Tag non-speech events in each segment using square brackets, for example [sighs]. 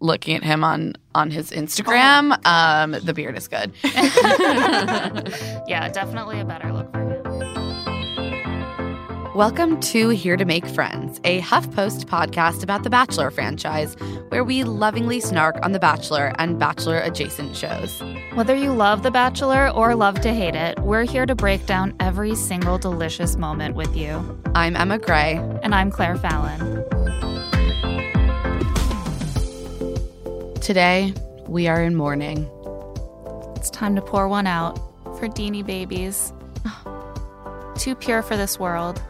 looking at him on on his Instagram, um, the beard is good. [laughs] yeah, definitely a better look for him. Welcome to Here to Make Friends, a HuffPost podcast about the Bachelor franchise, where we lovingly snark on The Bachelor and Bachelor adjacent shows. Whether you love The Bachelor or love to hate it, we're here to break down every single delicious moment with you. I'm Emma Gray. And I'm Claire Fallon. Today, we are in mourning. It's time to pour one out for Deanie babies. [sighs] Too pure for this world.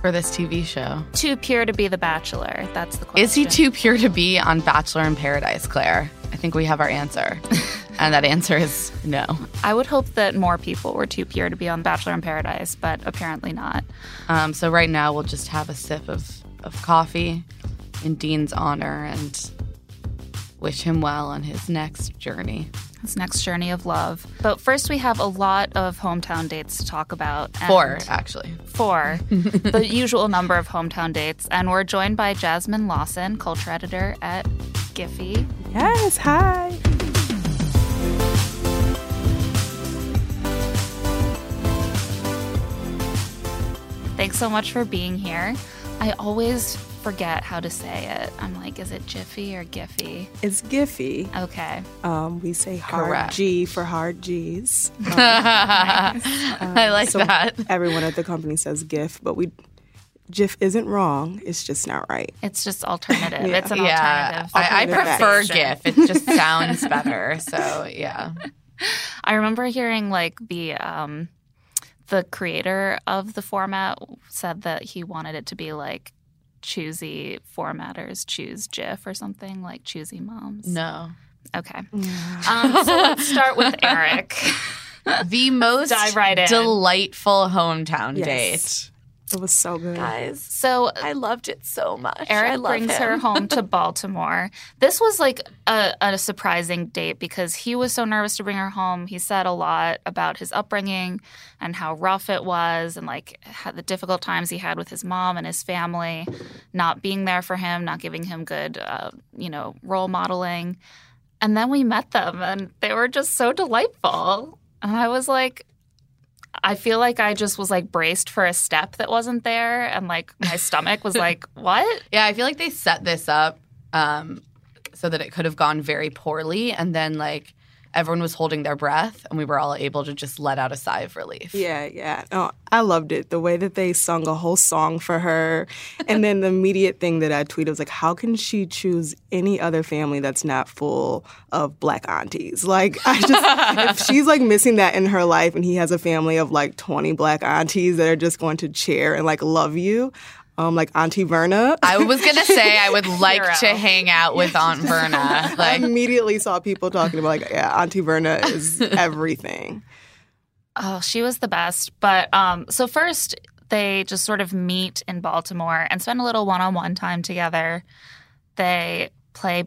For this TV show. Too pure to be The Bachelor. That's the question. Is he too pure to be on Bachelor in Paradise, Claire? I think we have our answer. [laughs] and that answer is no. I would hope that more people were too pure to be on Bachelor in Paradise, but apparently not. Um, so right now we'll just have a sip of, of coffee in Dean's honor and wish him well on his next journey. His next journey of love. But first, we have a lot of hometown dates to talk about. Four, actually. Four. [laughs] the usual number of hometown dates. And we're joined by Jasmine Lawson, culture editor at Giphy. Yes, hi. Thanks so much for being here. I always forget how to say it. I'm like, is it Jiffy or Giphy? It's Giphy. Okay. Um, we say hard Correct. G for hard G's. [laughs] Um, I like so that. Everyone at the company says GIF, but we GIF isn't wrong. It's just not right. It's just alternative. Yeah. It's an Yeah, alternative. I, I prefer version. GIF. It just sounds better. So yeah, [laughs] I remember hearing like the um the creator of the format said that he wanted it to be like choosy formatters choose GIF or something like choosy moms. no. Okay. Um, so let's start with [laughs] Eric. The most Dive right in. delightful hometown Yes. date. It was so good. Guys, So I loved it so much. I Eric brings him. her home to [laughs] Baltimore. This was like a, a surprising date because he was so nervous to bring her home. He said a lot about his upbringing and how rough it was, and like had the difficult times he had with his mom and his family, not being there for him, not giving him good, uh, you know, role modeling. And then we met them, and they were just so delightful. And I was like, I feel like I just was like braced for a step that wasn't there, and like my stomach was like, [laughs] "What?" Yeah, I feel like they set this up um, so that it could have gone very poorly, and then like everyone was holding their breath, and we were all able to just let out a sigh of relief. Yeah, yeah. No, I loved it. The way that they sung a whole song for her. [laughs] And then the immediate thing that I tweeted was like, how can she choose any other family that's not full of black aunties? Like, I just, [laughs] if she's like missing that in her life and he has a family of like 20 black aunties that are just going to cheer and like love you, um, like Auntie Verna. I was gonna say I would [laughs] like Hero. to hang out with Aunt Verna. [laughs] I Like, immediately saw people talking about like, yeah, Auntie Verna is [laughs] everything. Oh, she was the best. But um, so first, they just sort of meet in Baltimore and spend a little one-on-one time together. They play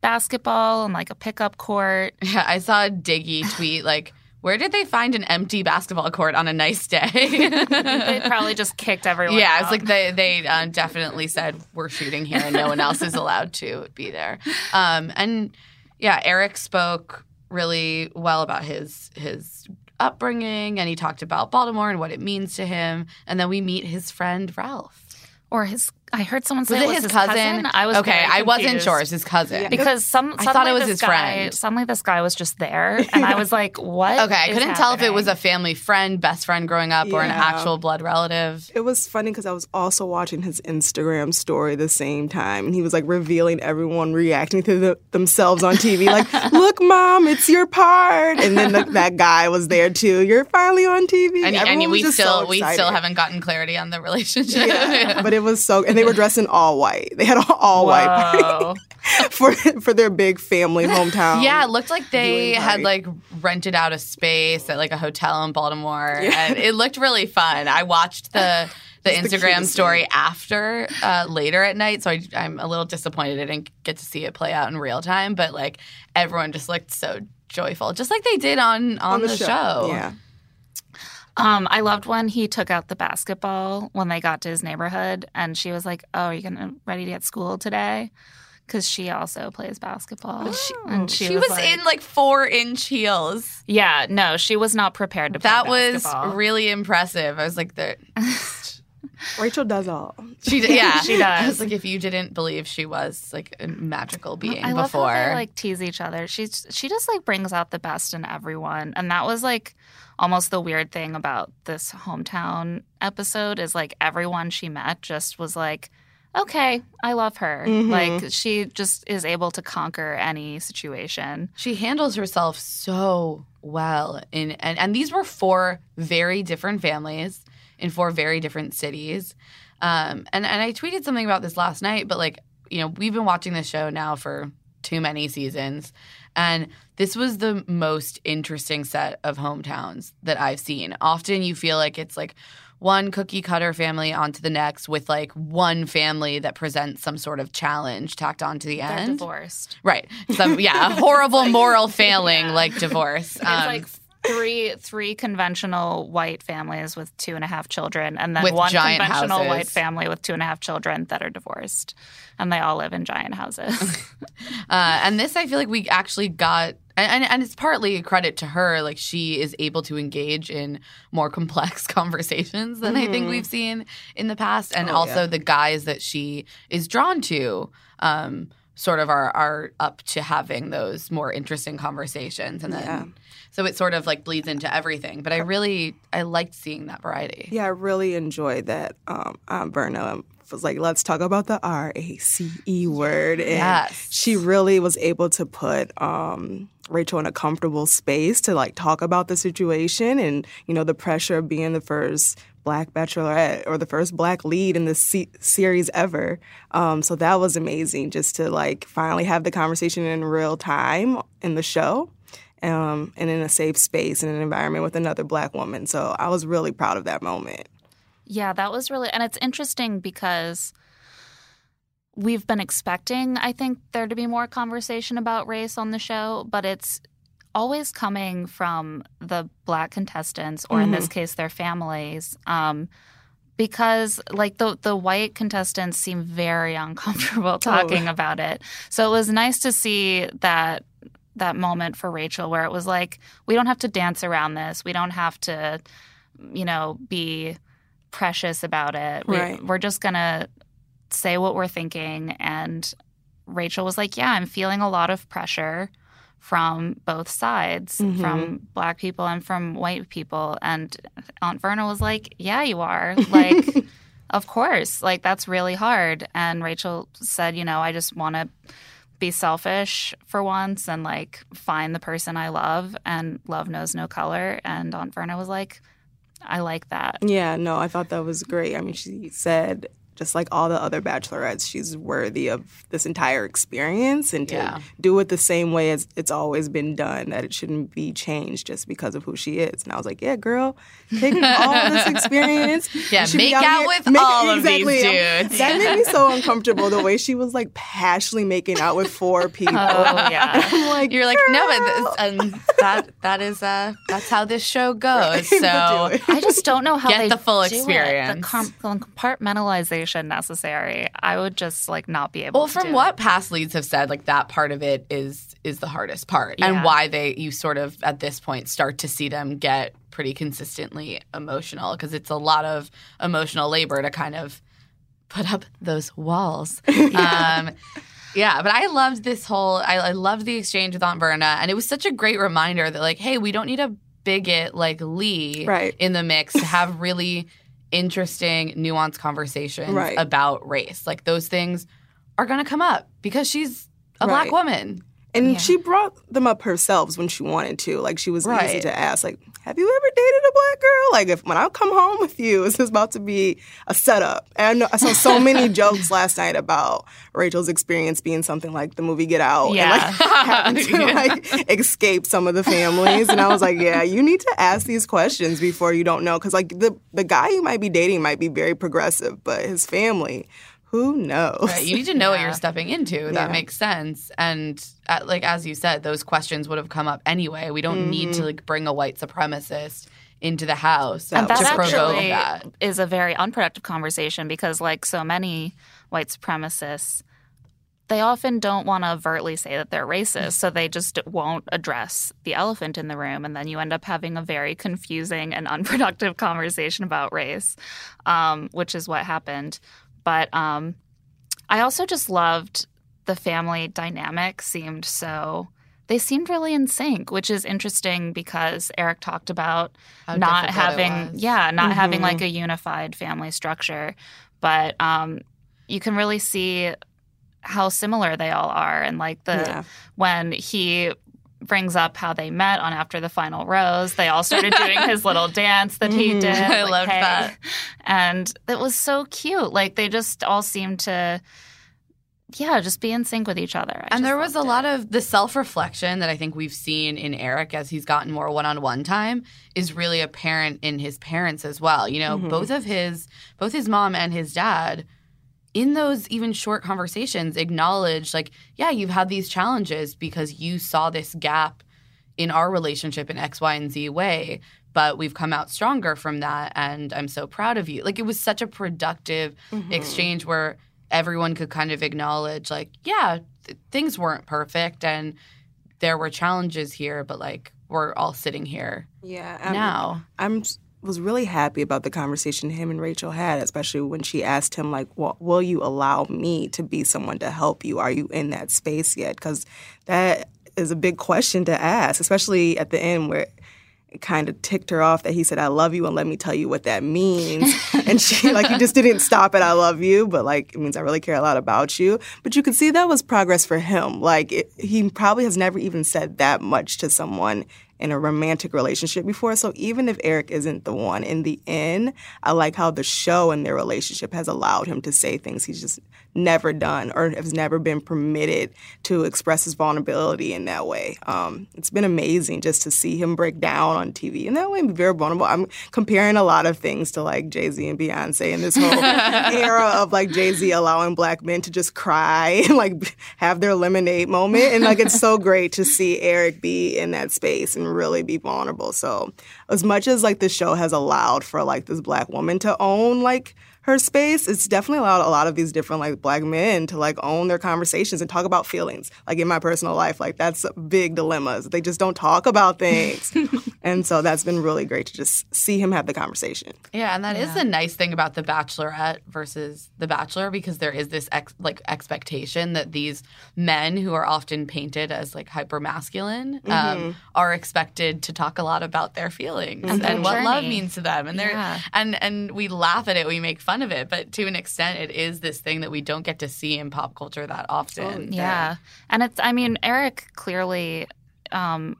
basketball on like a pickup court. yeah, I saw a Diggy tweet like. Where did they find an empty basketball court on a nice day? [laughs] They probably just kicked everyone. yeah, out. it's like they they uh, definitely said we're shooting here and no one else is allowed to be there. Um, and yeah, Eric spoke really well about his his upbringing and he talked about Baltimore and what it means to him. And then we meet his friend Ralph. or his I heard someone say Was it it was his his cousin? I was okay. very I wasn't confused. sure. It's his cousin. because some I thought it was his guy, friend. Suddenly, this guy was just there, and I was like, [laughs] "What?" Okay, I couldn't tell if it was a family friend, best friend growing up, or an actual blood relative. It was funny because I was also watching his Instagram story the same time, and he was like revealing everyone reacting to the, themselves on TV, [laughs] like, "Look, mom, it's your part," and then the, that guy was there too. You're finally on TV. And, Everyone and we still so we still haven't gotten clarity on the relationship. Yeah, but it was so, and they were dressed in all white. They had all, all white Whoa. [laughs] for for their big family hometown. Yeah, it looked like they had like rented out a space at like a hotel in Baltimore, and it looked really fun. I watched the [laughs] the It's Instagram cutest story thing. after uh, later at night, so I, I'm a little disappointed I didn't get to see it play out in real time. But like everyone just looked so joyful, just like they did on on, the, show. Yeah. Um, I loved when he took out the basketball when they got to his neighborhood, and she was like, "Oh, are you gonna ready to get school today?" Because she also plays basketball, and she, She was, like- in like four inch heels. Yeah, no, she was not prepared to. Play That was basketball. really impressive. I was like, the, [laughs] Rachel does all. she did, [laughs] yeah, She does. I was like, if you didn't believe she was like a magical being I love before, how they like tease each other. She's she just like brings out the best in everyone, and that was like almost the weird thing about this hometown episode is like everyone she met just was like, okay, I love her. Mhm. Like she just is able to conquer any situation. she handles herself so well. In and, and these were four very different families in four very different cities. Um, and and I tweeted something about this last night, but like you know, we've been watching this show now for too many seasons, and this was the most interesting set of hometowns that I've seen. Often you feel like it's like one cookie cutter family onto the next with like one family that presents some sort of challenge tacked onto the They're end. divorced. Right. Some yeah, a [laughs] horrible moral failing like divorce. It's Um, like three three conventional white families with two and a half children, and then With one conventional houses. white family with two and a half children that are divorced, and they all live in giant houses. [laughs] uh, and this I feel like we actually got and, and and it's partly a credit to her like she is able to engage in more complex [laughs] conversations than I think Mhm. we've seen in the past and Oh, also yeah. the guys that she is drawn to um sort of are are up to having those more interesting conversations and then Yeah. so it sort of like bleeds into everything but I really I liked seeing that variety. Yeah, I really enjoyed that. Um, um, Verna was like, let's talk about the R A C E word. And Yes. she really was able to put um, Rachel in a comfortable space to like talk about the situation and, you know, the pressure of being the first black bachelorette or the first black lead in this se- series ever. Um, so that was amazing just to like finally have the conversation in real time in the show. Um, and in a safe space and an environment with another black woman. So I was really proud of that moment. Yeah, that was really, and it's interesting because we've been expecting, I think, there to be more conversation about race on the show, but it's always coming from the black contestants, or in this case, their families. Um, because like the the white contestants seem very [laughs] uncomfortable talking about it. So it was nice to see that that moment for Rachel where it was like we don't have to dance around this. We don't have to you know be precious about it. We, Right. We're just going to say what we're thinking and Rachel was like, "Yeah, I'm feeling a lot of pressure from both sides, Mhm. from black people and from white people." And Aunt Verna was like, "Yeah, you are." Like [laughs] of course. Like that's really hard. And Rachel said, "You know, I just want to be selfish for once and like find the person I love and love knows no color." And Aunt Verna was like, "I like that." Yeah, no, I thought that was great. I mean, she said just like all the other bachelorettes, she's worthy of this entire experience and to Yeah. do it the same way as it's always been done, that it shouldn't be changed just because of who she is. And I was like, yeah, girl, take all this [laughs] experience. Yeah, You should be make out out here- with make- all of these exactly. dudes. That made me so [laughs] uncomfortable, the way she was like passionately making out with four people. Oh, yeah. [laughs] I'm like, You're like, no, but this, and that that is uh that's how this show goes. But So. I just don't know how Get they the full do it. experience. The com- necessary. I would just like not be able. To. Well, from what past leads have said, like that part of it is is the hardest part, Yeah. and why they you sort of at this point start to see them get pretty consistently emotional because it's a lot of emotional labor to kind of put up those walls. yeah. [laughs] Um, yeah, but I loved this whole. I, I loved the exchange with Aunt Verna, and it was such a great reminder that, like, hey, we don't need a bigot like Lee Right. in the mix to have really interesting, nuanced conversations Right. about race. Like those things are going to come up because she's a black woman. And Yeah. she brought them up herself when she wanted to. Like she was easy Right. to ask. Like, have you ever dated a black girl? Like, if when I come home with you, is this about to be a setup? And I, know, I saw so [laughs] many jokes last night about Rachel's experience being something like the movie Get Out, Yeah. and like [laughs] having to [laughs] like escape some of the families. And I was like, yeah, you need to ask these questions before you don't know, because like the the guy you might be dating might be very progressive, but his family. Who knows? Right. You need to know what you're stepping into. That Yeah. makes sense. And uh, like as you said, those questions would have come up anyway. We don't need Mm-hmm. to like bring a white supremacist into the house and that to provoke actually that. is a very unproductive conversation because like so many white supremacists they often don't want to overtly say that they're racist so they just won't address the elephant in the room and then you end up having a very confusing and [laughs] unproductive conversation about race um, which is what happened but um, i also just loved the family dynamic seemed so they seemed really in sync which is interesting because eric talked about How not having yeah not having Mhm. like a unified family structure but um you can really see how similar they all are and like the Yeah. when he brings up how they met on after the final rose they all started doing his [laughs] little dance that he Mhm. did I like, loved hey. that. and it was so cute like they just all seemed to yeah just be in sync with each other I and there was a loved lot of the self reflection that I think we've seen in Eric as he's gotten more one on one time is really apparent in his parents as well. You know, Mhm. both of his both his mom and his dad in those even short conversations acknowledge like, yeah, you've had these challenges because you saw this gap in our relationship in X, Y, and Z way. But we've come out stronger from that, and I'm so proud of you. Like it was such a productive Mhm. exchange where everyone could kind of acknowledge like yeah th- things weren't perfect and there were challenges here but like we're all sitting here Yeah. I'm- now I'm was really happy about the conversation him and Rachel had, especially when she asked him like, well, "Will you allow me to be someone to help you? Are you in that space yet?" Because that is a big question to ask, especially at the end where it kind of ticked her off that he said, "I love you," and let me tell you what that means. [laughs] and she like he just didn't stop at "I love you," but like it means I really care a lot about you. But you could see that was progress for him. Like it, he probably has never even said that much to someone in a romantic relationship before. So even if Eric isn't the one, in the end, I like how the show and their relationship has allowed him to say things he's just never done or has never been permitted to express his vulnerability in that way. Um, it's been amazing just to see him break down on TV in that way and be very vulnerable. I'm comparing a lot of things to like Jay Z and Beyonce in this whole [laughs] era of like Jay Z allowing black men to just cry [laughs] and like have their lemonade moment. And like it's so great to see Eric be in that space and really be vulnerable. So as much as like the show has allowed for like this black woman to own like her space, it's definitely allowed a lot of these different like black men to like own their conversations and talk about feelings. Like in my personal life, like that's big dilemmas. They just don't talk about things. [laughs] and so that's been really great to just see him have the conversation. yeah and that is the nice thing about the bachelorette versus the bachelor because there is this ex- like expectation that these men who are often painted as like hyper masculine um, are expected to talk a lot about their feelings and, their what love means to them. And they're Yeah. and and we laugh at it we make fun of it but to an extent it is this thing that we don't get to see in pop culture that often. Yeah. And it's, I mean, Eric clearly um,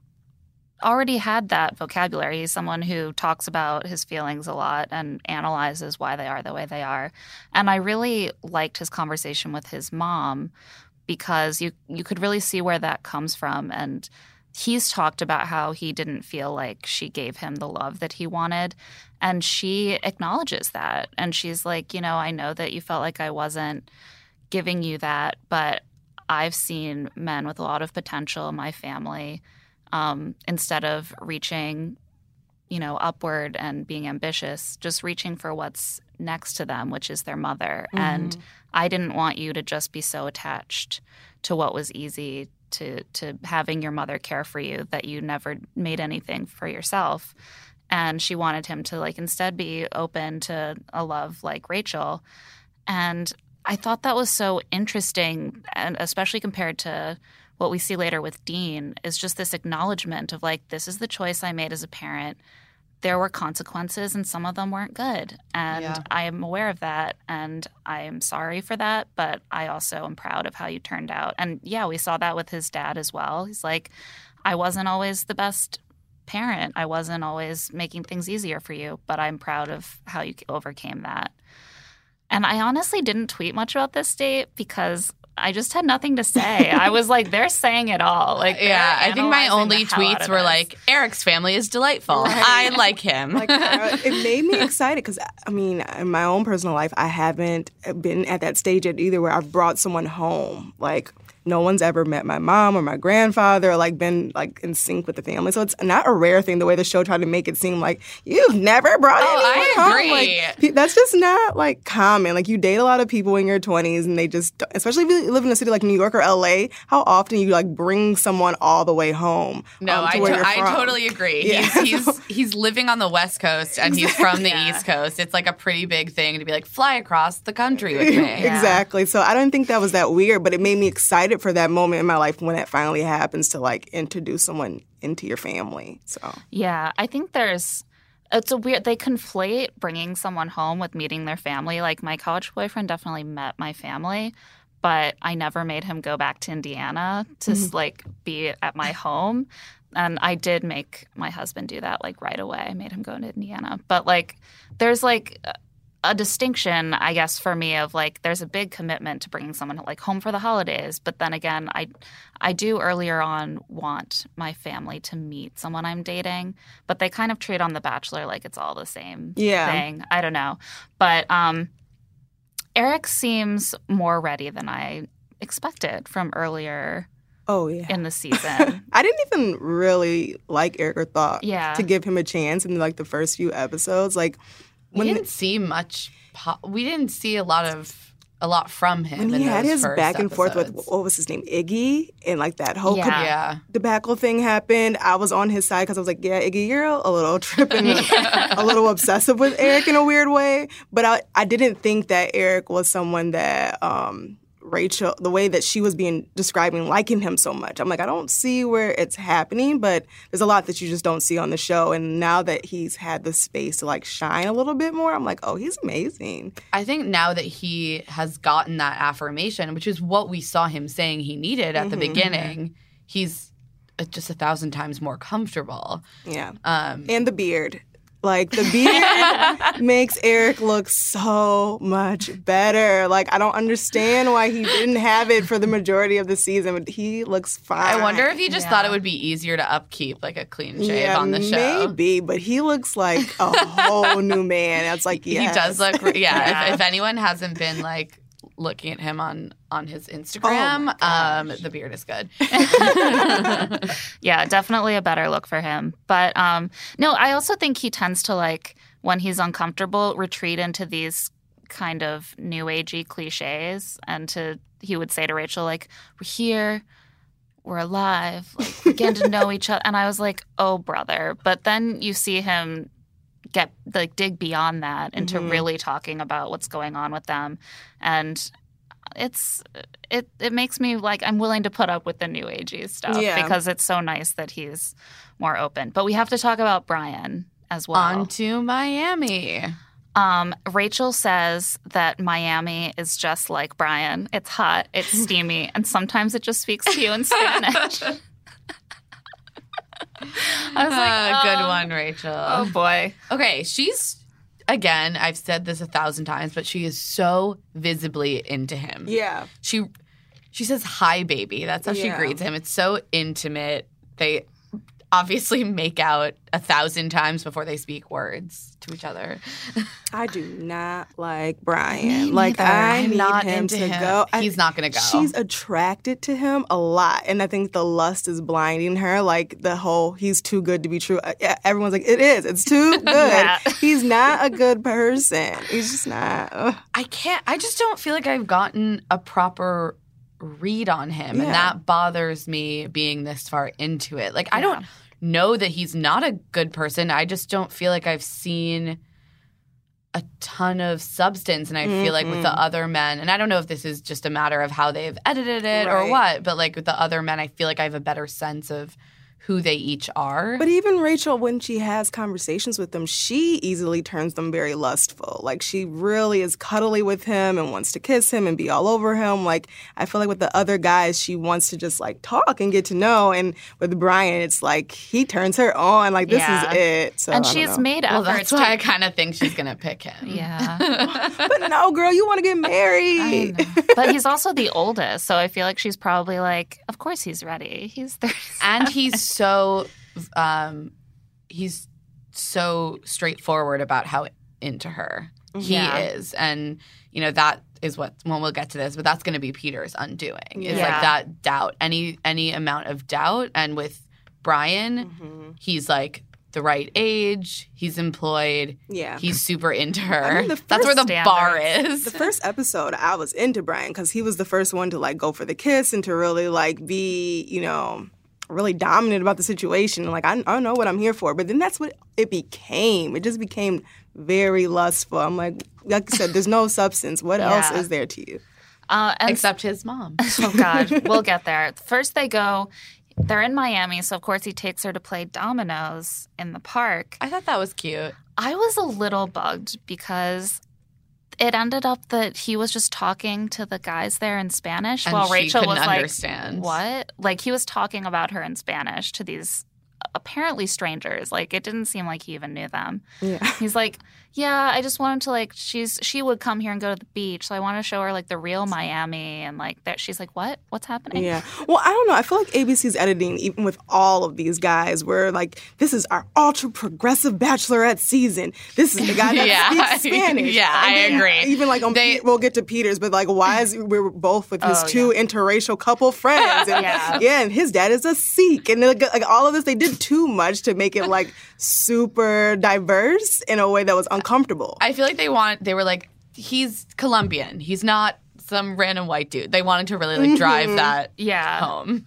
already had that vocabulary. He's someone who talks about his feelings a lot and analyzes why they are the way they are. And I really liked his conversation with his mom because you, you could really see where that comes from. And he's talked about how he didn't feel like she gave him the love that he wanted. And she acknowledges that. And she's like, you know, I know that you felt like I wasn't giving you that, but I've seen men with a lot of potential in my family. Um, instead of reaching, you know, upward and being ambitious, just reaching for what's next to them, which is their mother. And I didn't want you to just be so attached to what was easy to to having your mother care for you that you never made anything for yourself. And she wanted him to like instead be open to a love like Rachel. And I thought that was so interesting, and especially compared to what we see later with Dean, is just this acknowledgement of like, this is the choice I made as a parent. There were consequences, and some of them weren't good. And Yeah. I am aware of that, and I am sorry for that. But I also am proud of how you turned out. And yeah, we saw that with his dad as well. He's like, I wasn't always the best parent. I wasn't always making things easier for you, but I'm proud of how you overcame that. And I honestly didn't tweet much about this date because I just had nothing to say. I was like, they're saying it all. [laughs] Like, yeah, I think my only the hell out tweets were this. like, Eric's family is delightful. I like him. like uh, [laughs] it made me excited because I mean, in my own personal life, I haven't been at that stage yet either where I've brought someone home. Like no one's ever met my mom or my grandfather or like been like in sync with the family. So it's not a rare thing the way the show tried to make it seem like you've never brought Oh, I anyone home. agree. Like, pe- that's just not like common. Like you date a lot of people in your 20s and they just especially if you live in a city like New York or LA, how often you like bring someone all the way home. No, um, to I, where to- you're I totally agree. Yeah. He's, he's [laughs] he's living on the West Coast and he's from the Yeah. East Coast. It's like a pretty big thing to be like fly across the country with me. [laughs] Exactly. So I don't think that was that weird, but it made me excited for that moment in my life when it finally happens to like introduce someone into your family. So Yeah, I think there's. It's a weird. They conflate bringing someone home with meeting their family. Like my college boyfriend definitely met my family, but I never made him go back to Indiana to Mm-hmm. like be at my home. And I did make my husband do that like right away. I made him go to Indiana. But like, there's like a- distinction, I guess, for me of like there's a big commitment to bringing someone like home for the holidays. But then again, I I do earlier on want my family to meet someone I'm dating, but they kind of treat on The Bachelor like it's all the same Yeah. thing. I don't know. But um, Eric seems more ready than I expected from earlier oh yeah. in the [laughs] season. I didn't even really like Eric or thought Yeah. to give him a chance in like the first few episodes. Like We didn't see much. Po- we didn't see a lot of a lot from him. when he had his back and forth with what was his name Iggy and like that whole Yeah. yeah. debacle thing happened, I was on his side because I was like, yeah, Iggy, you're a little tripping, [laughs] a little obsessive with Eric in a weird way. But I, I didn't think that Eric was someone that um, Rachel, the way that she was being describing, liking him so much. I'm like, I don't see where it's happening, but there's a lot that you just don't see on the show. And now that he's had the space to like shine a little bit more, I'm like, oh, he's amazing. I think now that he has gotten that affirmation, which is what we saw him saying he needed at the beginning, he's uh, just a thousand times more comfortable. Yeah. Um, and the beard. Like the beard [laughs] makes Eric look so much better. Like I don't understand why he didn't have it for the majority of the season, but he looks fine. I wonder if he just Yeah. thought it would be easier to upkeep like a clean shave yeah, on the show. Maybe, but he looks like a whole [laughs] new man. It's like yes. He does look, yeah. Yeah. If, if anyone hasn't been like looking at him on on his Instagram, Oh um, the beard is good. [laughs] [laughs] yeah, definitely a better look for him. But um, no, I also think he tends to like when he's uncomfortable retreat into these kind of new agey cliches, and to he would say to Rachel like, "We're here." We're alive, like we're getting to know [laughs] each other. And I was like, oh, brother. But then you see him get like dig beyond that into Mhm. really talking about what's going on with them. And it's it it makes me like I'm willing to put up with the new agey stuff Yeah. because it's so nice that he's more open. But we have to talk about Bryan as well. On to Miami. Um, Rachel says that Miami is just like Bryan. It's hot, it's [laughs] steamy, and sometimes it just speaks to you in Spanish. [laughs] I was like, Ah, good oh, one, Rachel. Oh boy. Okay, she's again. I've said this a thousand times, but she is so visibly into him. Yeah. She she says hi, baby. That's how she Yeah. greets him. It's so intimate. They obviously make out a thousand times before they speak words to each other. [laughs] I do not like Bryan. Me like. I I'm need not him into to him. go. I- He's not gonna go. She's attracted to him a lot, and I think the lust is blinding her. Like the whole "he's too good to be true." Yeah, Everyone's like, "It is. It's too [laughs] good." Yeah. He's not a good person. He's just not. ugh. I can't. I just don't feel like I've gotten a proper read on him, Yeah. and that bothers me being this far into it. Like I don't know that he's not a good person. I just don't feel like I've seen a ton of substance and I feel like with the Mm-hmm. other men and I don't know if this is just a matter of how they've edited it or what, but like with the other men I feel like I have a better sense of who they each are. But even Rachel, when she has conversations with them, she easily turns them very lustful. Like she really is cuddly with him and wants to kiss him and be all over him. Like I feel like with the other guys, she wants to just like talk and get to know. And with Bryan, it's like he turns her on. Like this Yeah. is it. So and I don't she's know. made well, efforts that's why I kind of think she's going to pick him. yeah. [laughs] But no, girl, you want to get I married. know. but he's also the oldest, so I feel like she's probably like, of course he's ready. He's 30. and he's so um he's so straightforward about how into her he Yeah. is and you know that is what when we'll get to this but that's going to be peter's undoing is Yeah. like that doubt any any amount of doubt and with bryan Mhm. he's like the right age he's employed Yeah. he's super into her I mean, that's where the first bar is The first episode, I was into Bryan because he was the first one to like go for the kiss and to really like be, you know, really dominant about the situation. Like I, I don't know what I'm here for. But then that's what it became. It just became very lustful. I'm like, like I said, there's no substance. What else is there to you? Uh, and except his mom [laughs] oh God, [laughs] we'll get there. First, they go. They're in Miami, so of course he takes her to play dominoes in the park. i thought that was cute I was a little bugged because it ended up that he was just talking to the guys there in Spanish And while Rachel couldn't was like, "What?" Like he was talking about her in Spanish to these apparently strangers. Like it didn't seem like he even knew them. Yeah. He's like, "Yeah, I just wanted to like she's she would come here and go to the beach, so I want to show her like the real Miami and like that." She's like, "What? What's happening?" Yeah. Well, I don't know. I feel like ABC's editing, even with all of these guys, where like, this is our ultra progressive bachelorette season. This is the guy that [laughs] [laughs] Yeah. speaks Spanish. [laughs] Yeah, I agree. Even like on They- Pete, we'll get to Peter's, but like, why is we're both with his Oh, two interracial couple friends? And, Yeah. yeah. And his dad is a Sikh, and like, like all of this, they did too much to make it like super diverse in a way that was uncomfortable. I feel like they want they were like he's Colombian. He's not some random white dude. They wanted to really like drive Mm-hmm. that Yeah. home.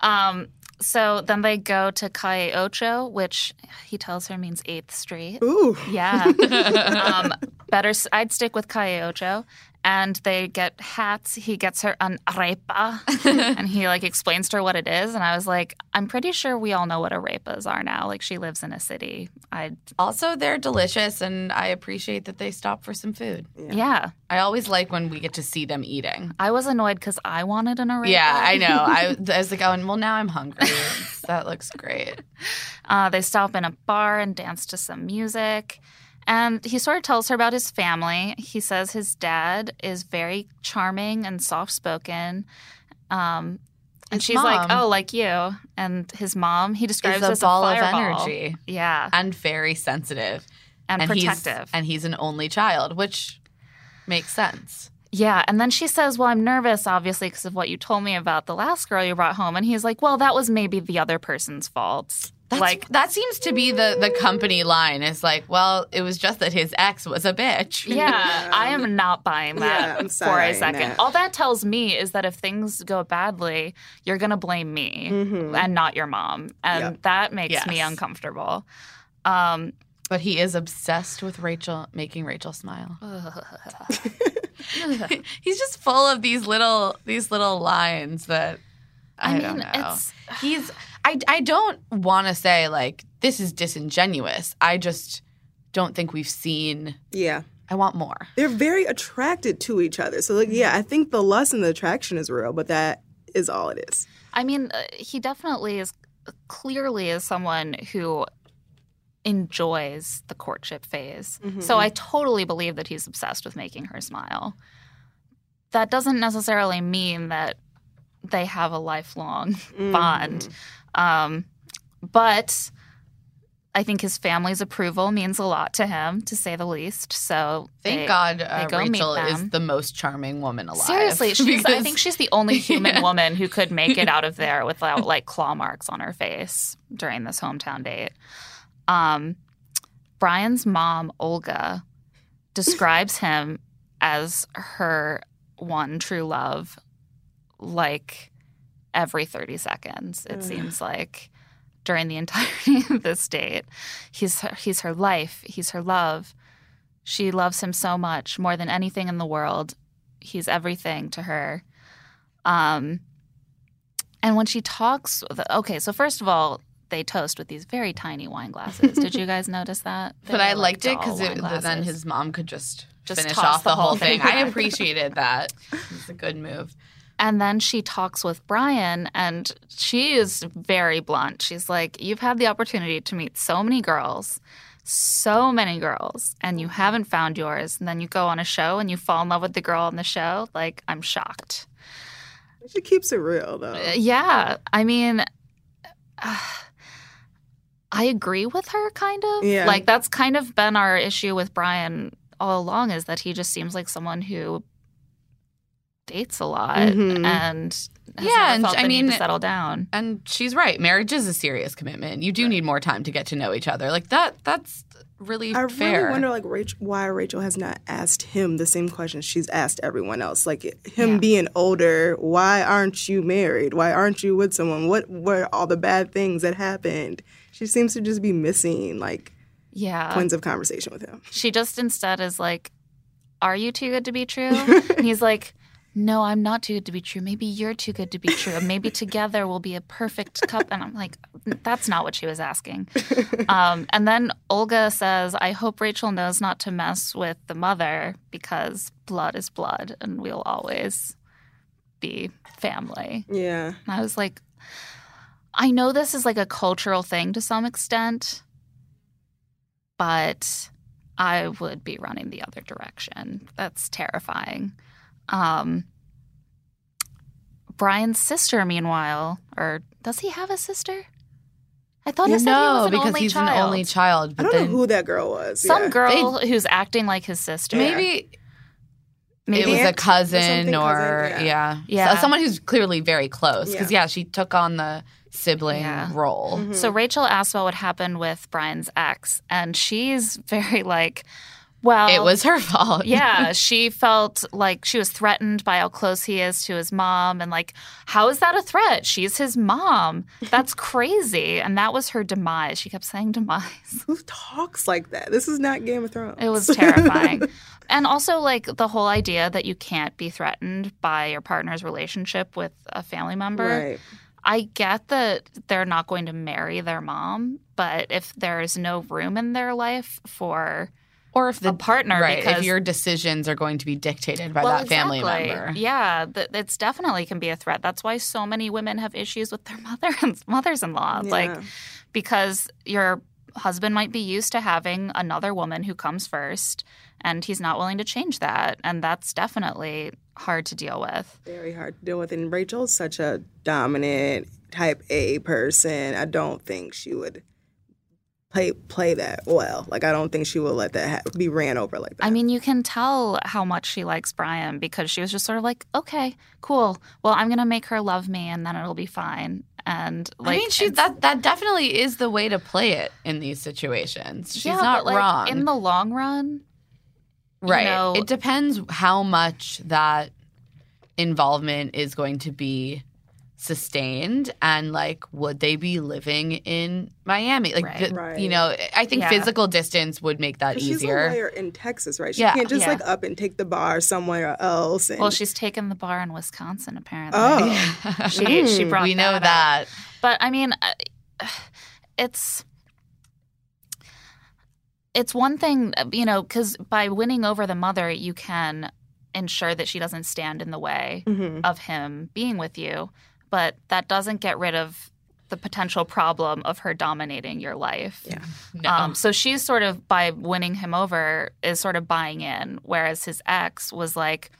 Um, so then they go to Calle Ocho, which he tells her means Eighth Street. Ooh. Yeah. [laughs] um, better. I'd stick with Calle Ocho. And they get hats. He gets her an arepa, [laughs] and he like explains to her what it is. And I was like, I'm pretty sure we all know what arepas are now. Like she lives in a city. I Also, they're delicious, and I appreciate that they stop for some food. yeah. I always like when we get to see them eating. I was annoyed because I wanted an arepa. Yeah, I know. I, I [laughs] was like, going, well, now I'm hungry. that looks great. Uh, they stop in a bar and dance to some music. And he sort of tells her about his family. He says his dad is very charming and soft spoken. Um, and His she's like, "Oh, like you." And his mom, he describes Is a as ball a of energy Yeah, and very sensitive and, he's protective. and he's an only child, which makes sense. yeah, and then she says, "Well, I'm nervous, obviously, because of what you told me about the last girl you brought home." And he's like, "Well, that was maybe the other person's fault." That's, like, that seems to be the the company line. It's like, well, it was just that his ex was a bitch. Yeah, I am [laughs] not buying that Yeah, for a second. Matt. All that tells me is that if things go badly, you're going to blame me and not your mom. And Yep. that makes me uncomfortable. Um, But he is obsessed with Rachel making Rachel smile. [laughs] [laughs] He's just full of these little these little lines that I, I, mean, don't know. it's He's I I don't want to say like this is disingenuous. I just don't think we've seen Yeah. I want more. They're very attracted to each other. So, like, yeah, I think the lust and the attraction is real, but that is all it is. I mean, uh, he definitely is clearly is someone who enjoys the courtship phase. So I totally believe that he's obsessed with making her smile. That doesn't necessarily mean that they have a lifelong bond. Um, but I think his family's approval means a lot to him, to say the least. So Thank they- God uh, go Rachel is the most charming woman alive. Seriously, [laughs] she's, I think she's the only [laughs] human Yeah. woman who could make it out of there without like claw marks on her face during this hometown date. Um, Bryan's mom, Olga, describes him as her one true love, like every 30 seconds, it seems like. During the entirety [laughs] of this date, he's her, he's her life, he's her love. She loves him so much, more than anything in the world. He's everything to her. Um, and when she talks, okay, so first of all, they toast with these very tiny wine glasses. Did you [laughs] guys notice that? They But I were, like, liked it because then his mom could just, Just finish off the the, whole whole thing. thing I appreciated that. [laughs] It's a good move. And then she talks with Bryan, and she is very blunt. She's like, You've had the opportunity to meet so many girls, so many girls, and you haven't found yours. And then you go on a show and you fall in love with the girl on the show. Like, I'm shocked. She keeps it real though. Uh, Yeah. I mean, uh, [sighs] I agree with her, kind of. Yeah. Like, that's kind of been our issue with Bryan all along is that he just seems like someone who dates a lot Mhm. and has Yeah, and I the need mean- to settle down. And she's right. Marriage is a serious commitment. You do need more time to get to know each other. Like that. That's really I fair. really wonder, like, Rachel, why Rachel has not asked him the same questions she's asked everyone else. Like, him Yeah. being older, why aren't you married? Why aren't you with someone? What were all the bad things that happened? She seems to just be missing like Yeah. points of conversation with him. She just instead is like, Are you too good to be true? [laughs] and he's like, No, I'm not too good to be true. Maybe you're too good to be true. Maybe together we'll be a perfect couple. And I'm like, That's not what she was asking. [laughs] Um, and then Olga says, I hope Rachel knows not to mess with the mother because blood is blood and we'll always be family. Yeah. And I was like, I know this is like a cultural thing to some extent, but I would be running the other direction. That's terrifying. Um, Bryan's sister, meanwhile, or does he have a sister? I thought he said he no, was an because only he's child. an only child. I But don't then know who that girl was. Some yeah. girl who's acting like his sister. maybe maybe it was a aunt or cousin something, or, cousin, yeah. Yeah. So- someone who's clearly very close because Yeah. yeah. she took on the sibling Yeah. role. Mhm. So Rachel asked about what happened with Bryan's ex, and she's very like, well, It was her fault. yeah, [laughs] she felt like she was threatened by how close he is to his mom. And like, how is that a threat? She's his mom. That's [laughs] crazy. And that was her demise. She kept saying demise. Who talks like that? This is not Game of Thrones. It was [laughs] terrifying. and also, like, the whole idea that you can't be threatened by your partner's relationship with a family member. right. I get that they're not going to marry their mom, but if there's no room in their life for Or if the a partner right, because if your decisions are going to be dictated by Well, that family member. Yeah, th- it's definitely can be a threat. That's why so many women have issues with their [laughs] mother and mothers-in-law, like because your husband might be used to having another woman who comes first, and he's not willing to change that, and that's definitely hard to deal with. very hard to deal with. And Rachel's such a dominant type A person. I don't think she would play play that well. Like I don't think she will let that ha- be ran over like that. I mean, you can tell how much she likes Bryan because she was just sort of like, okay, cool. Well, I'm gonna make her love me, and then it'll be fine. And like, I mean, she that that definitely is the way to play it in these situations. She's yeah, not but like wrong. in the long run. you right. know- it depends how much that involvement is going to be sustained and like would they be living in Miami? Like Right. th- Right. you know, I think Yeah. physical distance would make that 'Cause she's a easier. lawyer in Texas, right? She Yeah. can't just Yeah. like up and take the bar somewhere else. And, Well, she's taken the bar in Wisconsin apparently. oh, [laughs] She she brought we know that up. that. But I mean, uh, it's it's one thing, you know, because by winning over the mother, you can ensure that she doesn't stand in the way Mhm. of him being with you. But that doesn't get rid of the potential problem of her dominating your life. Yeah. No. Um, so she's sort of by winning him over is sort of buying in, whereas his ex was like,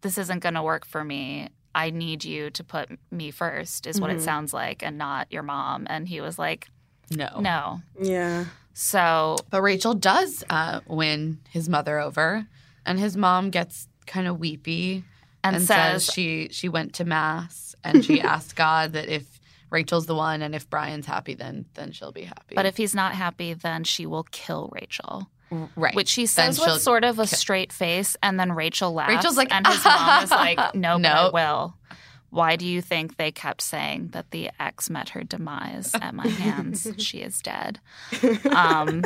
"This isn't going to work for me. I need you to put me first, is what it Mhm. sounds like, and not your mom." And he was like, no. "No." yeah. So But Rachel does uh, win his mother over, and his mom gets kind of weepy and, and, says, says, she she went to mass and she [laughs] asked God that if Rachel's the one and if Bryan's happy, then then she'll be happy. "But if he's not happy, then she will kill Rachel." right, Which she says with sort of a kill- straight face, and then Rachel laughs. Rachel's like, and his mom is like, [laughs] "No, but I will." Why do you think they kept saying that the ex met her demise at my hands? [laughs] she is dead. Um,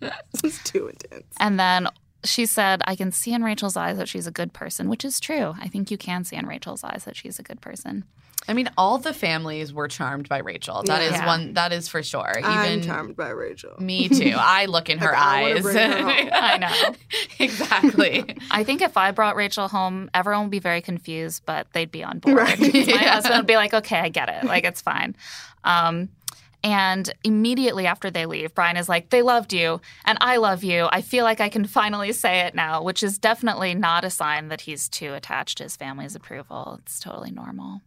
This is too intense. and then she said, I can see in Rachel's eyes that she's a good person, which is true. I think you can see in Rachel's eyes that she's a good person. I mean, all the families were charmed by Rachel. That is Yeah. one. That is for sure. Even I'm charmed by Rachel. me too. [laughs] I look in her Like, eyes. bring her. [laughs] I know. [laughs] exactly. I think if I brought Rachel home, everyone would be very confused, but they'd be on board. Right. My Yeah. husband would be like, okay, I get it. Like, it's fine. Um, and immediately after they leave, Bryan is like, they loved you and I love you. I feel like I can finally say it now, which is definitely not a sign that he's too attached to his family's approval. It's totally normal.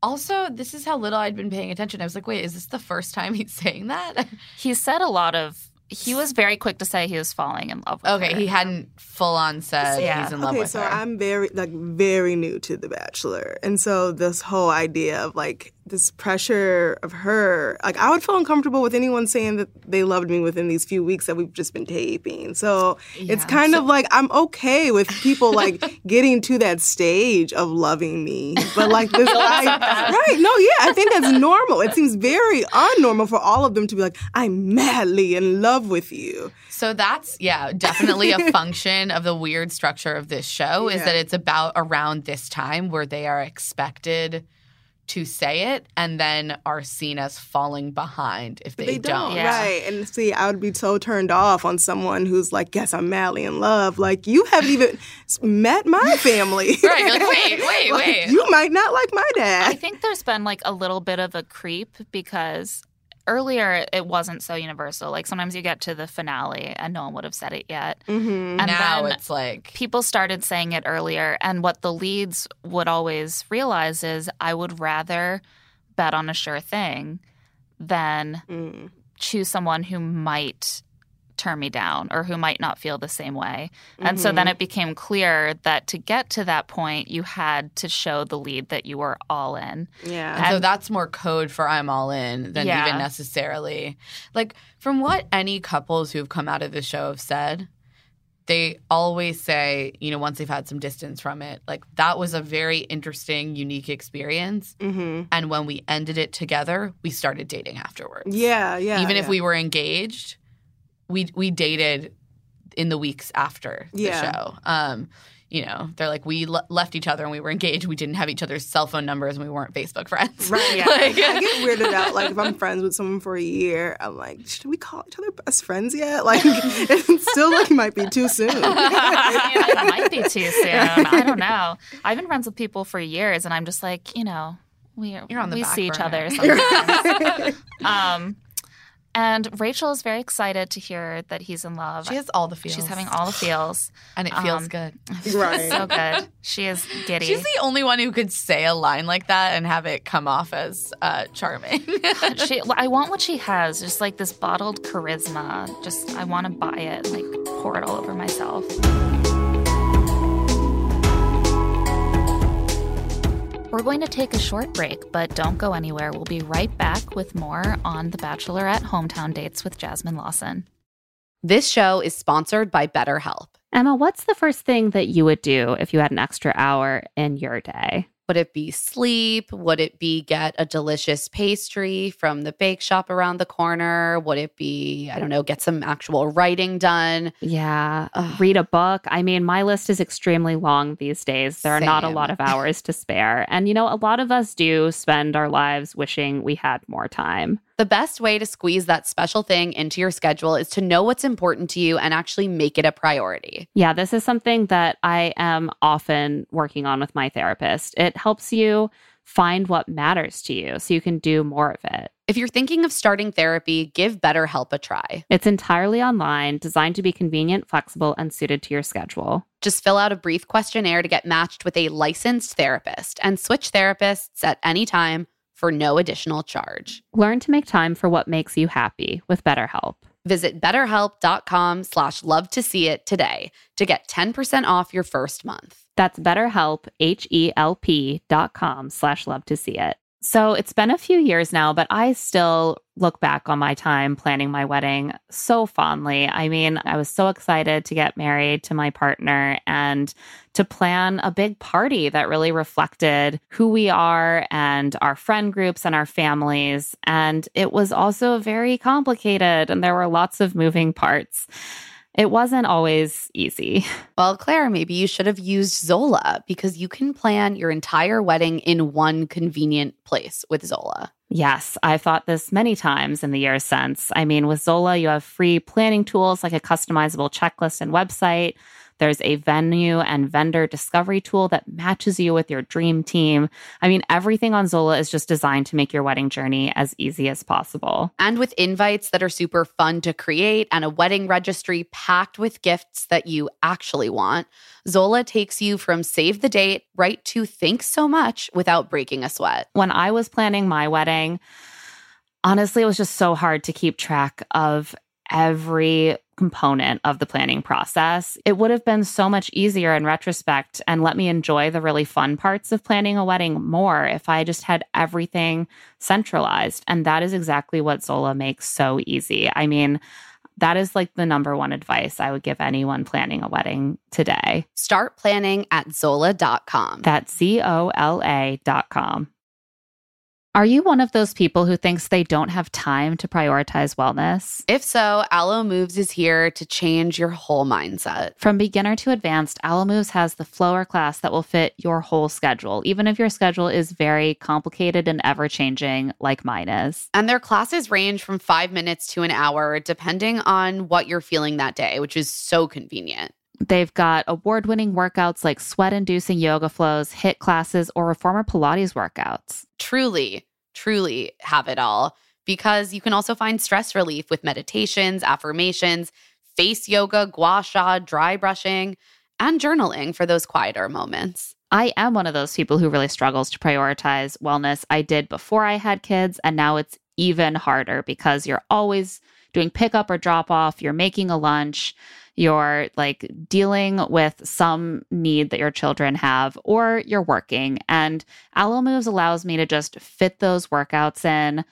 Also, this is how little I'd been paying attention. I was like, wait, is this the first time he's saying that? [laughs] He said a lot of, he was very quick to say he was falling in love with Okay, her. he hadn't full on said Yeah. he's in love okay, with so her. So I'm very like very new to The Bachelor, and so this whole idea of like this pressure of her, like I would feel uncomfortable with anyone saying that they loved me within these few weeks that we've just been taping. So it's Yeah. kind of like I'm okay with people like [laughs] getting to that stage of loving me, but like this, [laughs] I, right? No, yeah, I think that's normal. It seems very unnormal for all of them to be like, I'm madly in love with you. So that's yeah, definitely a [laughs] function of the weird structure of this show is that it's about around this time where they are expected to say it and then are seen as falling behind if they, They don't, Yeah. right? And see, I would be so turned off on someone who's like, "Yes, I'm madly in love." Like you haven't even met my family, [laughs] Right, like, [laughs] wait, wait, Like, wait. You might not like my dad. I think there's been like a little bit of a creep because earlier it wasn't so universal. Like sometimes you get to the finale and no one would have said it yet. Mm-hmm. And now then it's like people started saying it earlier. And what the leads would always realize is I would rather bet on a sure thing than Mm. choose someone who might turn me down or who might not feel the same way. And so then it became clear that to get to that point, you had to show the lead that you were all in. Yeah. And so that's more code for I'm all in than Yeah. even necessarily. Like from what any couples who've come out of the show have said, they always say, you know, once they've had some distance from it, like that was a very interesting, unique experience. hmm And when we ended it together, we started dating afterwards. Yeah, yeah. Even if we were engaged, we we dated in the weeks after the Yeah. show. Um, you know, they're like we le- left each other and we were engaged. We didn't have each other's cell phone numbers and we weren't Facebook friends. Right. Yeah. [laughs] Like- I get weirded out. Like if I'm friends with someone for a year, I'm like, should we call each other best friends yet? Like [laughs] it's still like might be too soon. [laughs] I mean, it might be too soon. I don't know. I've been friends with people for years, and I'm just like, you know, we You're on the we back see each other sometimes. um, and Rachel is very excited to hear that he's in love. She has all the feels. She's having all the feels. [sighs] and it feels um, good. [laughs] Right. so good. She is giddy. She's the only one who could say a line like that and have it come off as uh, charming. [laughs] she, [laughs] I want what she has, just like this bottled charisma. Just I want to buy it, and, like pour it all over myself. We're going to take a short break, but don't go anywhere. We'll be right back with more on The Bachelorette Hometown Dates with Jasmine Lawson. This show is sponsored by BetterHelp. Emma, what's the first thing that you would do if you had an extra hour in your day? Would it be sleep? Would it be get a delicious pastry from the bake shop around the corner? Would it be, I don't know, get some actual writing done? Yeah, Ugh. read a book. I mean, my list is extremely long these days. There are not a lot of hours to spare. And, you know, a lot of us do spend our lives wishing we had more time. The best way to squeeze that special thing into your schedule is to know what's important to you and actually make it a priority. Yeah, this is something that I am often working on with my therapist. It helps you find what matters to you so you can do more of it. If you're thinking of starting therapy, give BetterHelp a try. It's entirely online, designed to be convenient, flexible, and suited to your schedule. Just fill out a brief questionnaire to get matched with a licensed therapist and switch therapists at any time for no additional charge. Learn to make time for what makes you happy with BetterHelp. Visit betterhelp.com slash love to see it today to get 10% off your first month. That's BetterHelp, H-E-L-P dot com slash love to see it. So it's been a few years now, but I still look back on my time planning my wedding so fondly. I mean, I was so excited to get married to my partner and to plan a big party that really reflected who we are and our friend groups and our families. And it was also very complicated and there were lots of moving parts. It wasn't always easy. [laughs] Well, Claire, maybe you should have used Zola because you can plan your entire wedding in one convenient place with Zola. Yes, I've thought this many times in the years since. I mean, with Zola, you have free planning tools like a customizable checklist and website. There's a venue and vendor discovery tool that matches you with your dream team. I mean, everything on Zola is just designed to make your wedding journey as easy as possible. And with invites that are super fun to create and a wedding registry packed with gifts that you actually want, Zola takes you from save the date right to think so much without breaking a sweat. When I was planning my wedding, honestly, it was just so hard to keep track of every component of the planning process. It would have been so much easier in retrospect and let me enjoy the really fun parts of planning a wedding more if I just had everything centralized. And that is exactly what Zola makes so easy. I mean, that is like the number one advice I would give anyone planning a wedding today. Start planning at Zola.com. That's Z O L A.com. Are you one of those people who thinks they don't have time to prioritize wellness? If so, Alo Moves is here to change your whole mindset. From beginner to advanced, Alo Moves has the flower class that will fit your whole schedule, even if your schedule is very complicated and ever changing, like mine is. And their classes range from five minutes to an hour, depending on what you're feeling that day, which is so convenient. They've got award winning workouts like sweat inducing yoga flows, HIIT classes, or reformer Pilates workouts. Truly, truly have it all because you can also find stress relief with meditations, affirmations, face yoga, gua sha, dry brushing, and journaling for those quieter moments. I am one of those people who really struggles to prioritize wellness. I did before I had kids, and now it's even harder because you're always doing pickup or drop off, you're making a lunch, you're like dealing with some need that your children have, or you're working. And Alo Moves allows me to just fit those workouts in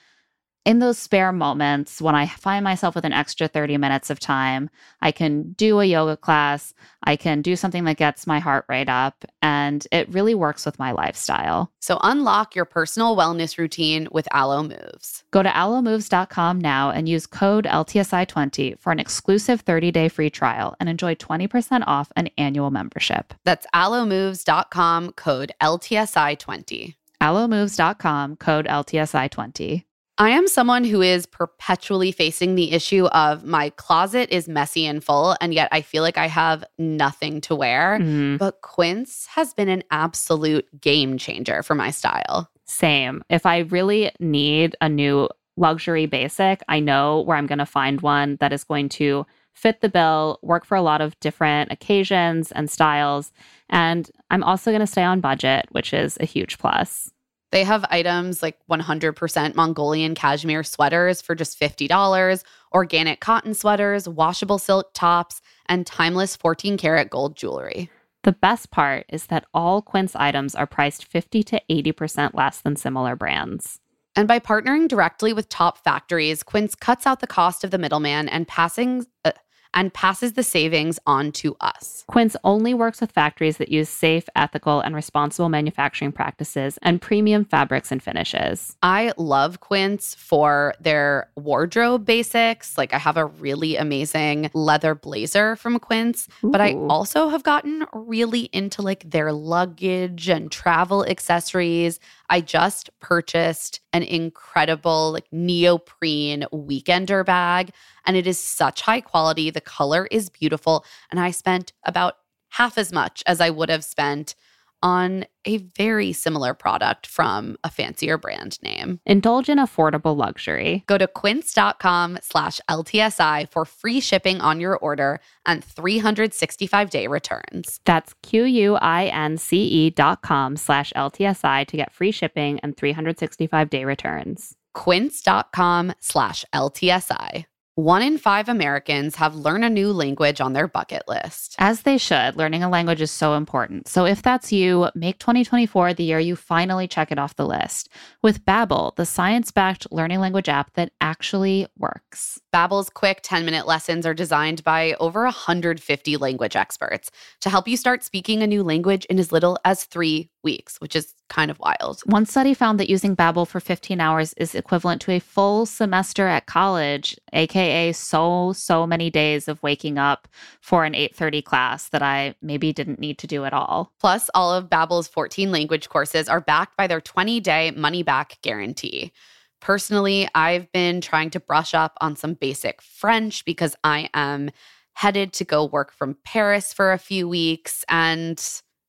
in those spare moments when I find myself with an extra 30 minutes of time, I can do a yoga class, I can do something that gets my heart rate up, and it really works with my lifestyle. So unlock your personal wellness routine with Alo Moves. Go to alomoves.com now and use code LTSI20 for an exclusive 30-day free trial and enjoy 20% off an annual membership. That's alomoves.com code LTSI20. alomoves.com code LTSI20. I am someone who is perpetually facing the issue of my closet is messy and full, and yet I feel like I have nothing to wear. Mhm. But Quince has been an absolute game changer for my style. Same. If I really need a new luxury basic, I know where I'm going to find one that is going to fit the bill, work for a lot of different occasions and styles. And I'm also going to stay on budget, which is a huge plus. They have items like 100% Mongolian cashmere sweaters for just $50, organic cotton sweaters, washable silk tops, and timeless 14 karat gold jewelry. The best part is that all Quince items are priced 50 to 80% less than similar brands. And by partnering directly with top factories, Quince cuts out the cost of the middleman and passing uh, and passes the savings on to us. Quince only works with factories that use safe, ethical, and responsible manufacturing practices and premium fabrics and finishes. I love Quince for their wardrobe basics. Like I have a really amazing leather blazer from Quince, but I also have gotten really into like their luggage and travel accessories. I just purchased an incredible like neoprene weekender bag and it is such high quality. The color is beautiful and I spent about half as much as I would have spent on a very similar product from a fancier brand name. Indulge in affordable luxury. Go to quince.com slash LTSI for free shipping on your order and 365 day returns. That's Q-U-I-N-C-E dot com slash LTSI to get free shipping and 365 day returns. Quince.com slash LTSI. One in five Americans have learn a new language on their bucket list. As they should, learning a language is so important. So if that's you, make 2024 the year you finally check it off the list with Babbel, the science-backed learning language app that actually works. Babbel's quick 10-minute lessons are designed by over 150 language experts to help you start speaking a new language in as little as 3 weeks, which is kind of wild. One study found that using Babbel for 15 hours is equivalent to a full semester at college, aka so so many days of waking up for an 8:30 class that I maybe didn't need to do at all. Plus, all of Babbel's 14 language courses are backed by their 20-day money-back guarantee. Personally, I've been trying to brush up on some basic French because I am headed to go work from Paris for a few weeks and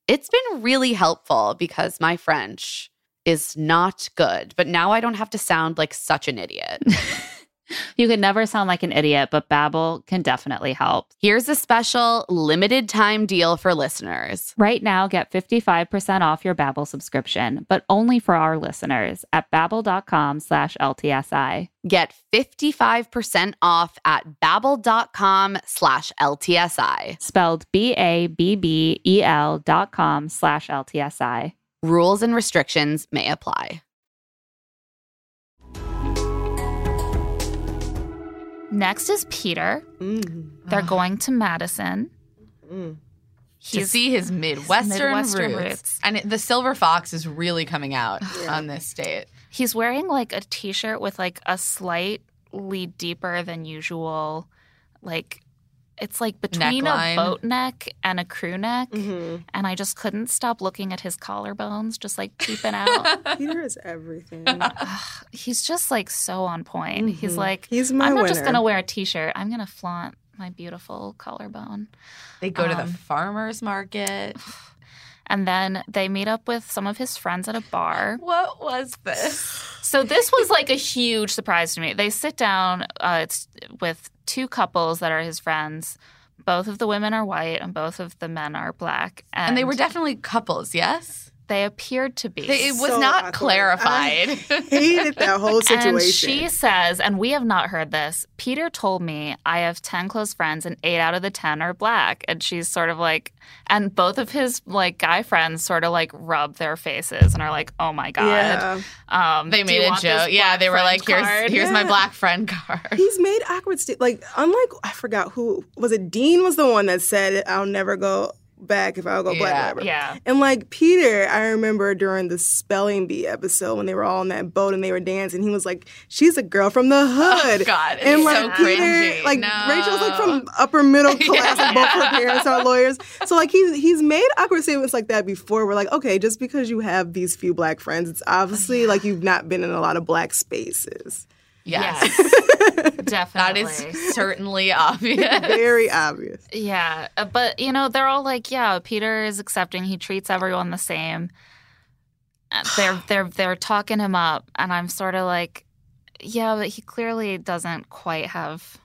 it's been really helpful because my French is not good, but now I don't have to sound like such an idiot. [laughs] You can never sound like an idiot, but Babbel can definitely help. Here's a special limited time deal for listeners. Right now, get 55% off your Babbel subscription, but only for our listeners at babbel.com slash LTSI. Get 55% off at babbel.com slash LTSI. Spelled B-A-B-B-E-L dot com slash LTSI. Rules and restrictions may apply. Next is Peter. Mm. They're going to Madison. Mm. to see his Midwestern, Midwestern roots. roots. And it, the silver fox is really coming out on this date. He's wearing like a t-shirt with like a slightly deeper than usual, like it's like between Neckline. a boat neck and a crew neck. Mhm. And I just couldn't stop looking at his collarbones, just like peeping [laughs] out. Peter is everything. Ugh, he's just like so on point. He's Mhm. like, He's my I'm not winner. just gonna wear a t-shirt. I'm gonna flaunt my beautiful collarbone. They go to the Um, farmer's market. [sighs] And then they meet up with some of his friends at a bar. What was this? So this was like a huge surprise to me. They sit down. Uh, it's with two couples that are his friends. Both of the women are white, and both of the men are black. And, And they were definitely couples, yes? They appeared to be. It was So not awkward. clarified. I hated that [laughs] whole situation. And she says, and we have not heard this. Peter told me I have 10 close friends and 8 out of the 10 are black. And she's sort of like and both of his like guy friends sort of like rub their faces and are like, "Oh my god." yeah. Um They made a joke. Yeah, they were like, "Here's card?" here's my black friend card." He's made awkward st- like unlike I forgot who was it. Dean was the one that said, "I'll never go back if I'll go black." Yeah. whatever. Yeah. And like Peter, I remember during the spelling bee episode when they were all on that boat and they were dancing, he was like, "She's a girl from the oh, hood." Oh, God, and like so Peter, cringy. like No. Rachel's like from upper middle [laughs] class, and both her parents are lawyers. So like he's he's made awkward statements like that before. We're like, okay, just because you have these few black friends, it's obviously like you've not been in a lot of black spaces. Yes. [laughs] That Definitely. is certainly [laughs] obvious. Very obvious. Yeah, uh, but you know, they're all like, yeah, Peter is accepting. He treats everyone the same. [sighs] They're they're they're talking him up, and I'm sort of like, yeah, but he clearly doesn't quite have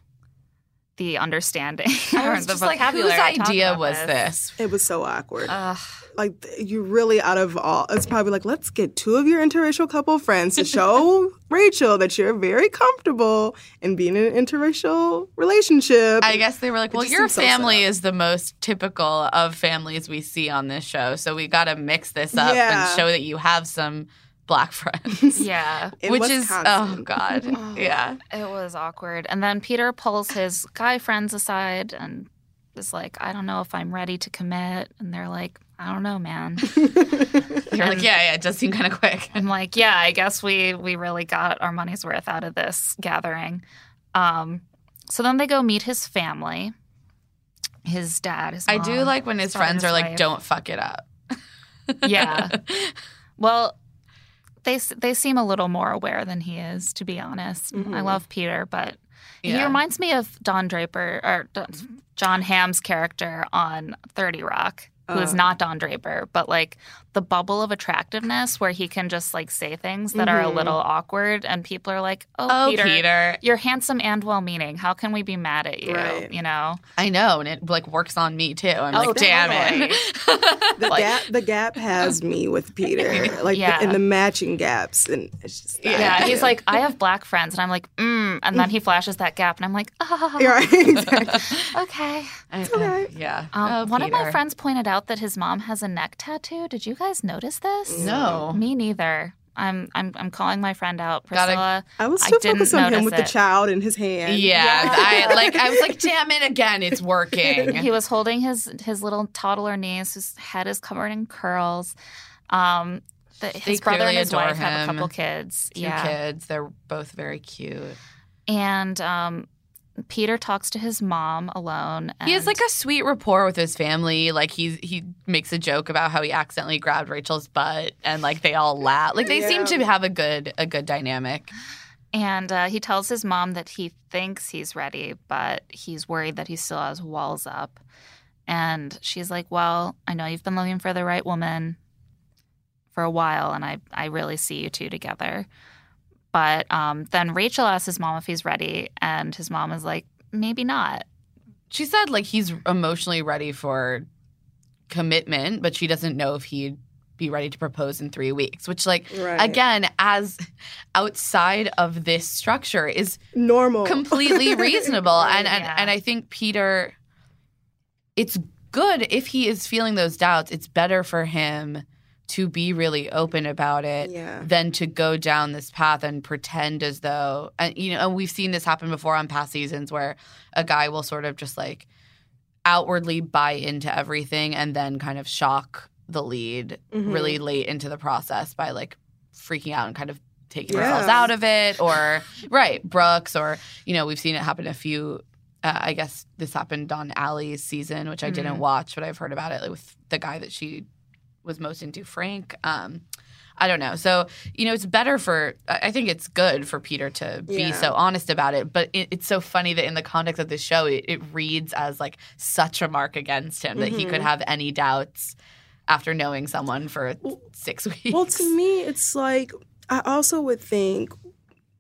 the understanding I or was the just like, whose vocabulary to talk idea was this. this? It was so awkward. Ugh. like th- you really out of all it's probably like let's get two of your interracial couple friends to show [laughs] rachel that you're very comfortable in being in an interracial relationship I guess they were like, It well, your seems so family is the most typical of families we see on this show. So we got to mix this up Yeah. and show that you have some black [laughs] friends. Yeah, In Which is, oh, Wisconsin. God. [laughs] yeah. it was awkward. And then Peter pulls his guy friends aside and is like, I don't know if I'm ready to commit. And they're like, I don't know, man. [laughs] You're like, yeah, yeah, it does seem kind of quick. I'm like, yeah, I guess we we really got our money's worth out of this gathering. Um, so then they go meet his family, his dad, his I do like when his son, and friends are like, wife. don't fuck it up. Yeah. Well, they they seem a little more aware than he is, to be honest. I Mhm. love Peter, but he reminds me of Don Draper or Don- Jon Hamm's character on Thirty Rock. Who is Uh. not Don Draper, but like the bubble of attractiveness where he can just like say things that are a Mhm. little awkward and people are like, Oh, Oh, Peter, Peter. you're handsome and well meaning. How can we be mad at you? Right. You know? I know, and it like works on me too. I'm Oh, like, damn totally. it. [laughs] the Like- gap the gap has me with peter [laughs] like Yeah. the, and the matching gaps and it's just not Yeah. good. He's like, I have black friends. And I'm like, mm. And then he [laughs] flashes that gap and I'm like, oh, You're right exactly. okay. okay. Yeah. Um, Oh, one of my friends pointed out that his mom has a neck tattoo. Did you guys notice this? No. Me neither. I'm I'm I'm calling my friend out, Gotta- Priscilla. i was I too didn't focused on him notice with the child in his hand Yeah, Yeah. I like. I was like, "Damn it again! It's working." [laughs] he was holding his his little toddler niece whose head is covered in curls. Um, The, his brother and his adore wife have a couple kids. Two yeah. kids. They're both very cute. And um, Peter talks to his mom alone. And He has like a sweet rapport with his family. Like he he makes a joke about how he accidentally grabbed Rachel's butt, and like they all laugh. Like they seem to have a good a good dynamic. And uh, he tells his mom that he thinks he's ready, but he's worried that he still has walls up. And she's like, Well, I know you've been looking for the right woman for a while, and I, I really see you two together. But um, then Rachel asks his mom if he's ready, and his mom is like, Maybe not. She said like he's emotionally ready for commitment, but she doesn't know if he'd be ready to propose in three weeks. Which like Right. again, as outside of this structure, is normal. completely [laughs] reasonable. and and, Yeah. and I think Peter it's good if he is feeling those doubts. It's better for him to be really open about it Yeah. than to go down this path and pretend as though and you know and we've seen this happen before on past seasons where a guy will sort of just like outwardly buy into everything and then kind of shock the lead Mhm. really late into the process by like freaking out and kind of taking Yeah. themselves out of it or [laughs] right brooks or you know we've seen it happen a few uh, i guess this happened on Ali's season which i didn't Mhm. watch but i've heard about it like, with the guy that she was most into frank um I don't know. So, you know, it's better for, I think it's good for Peter to be Yeah. so honest about it. But it, it's so funny that in the context of this show, it, it reads as like such a mark against him that he could Mhm. have any doubts after knowing someone for six weeks. [laughs] Well, to me, it's like I also would think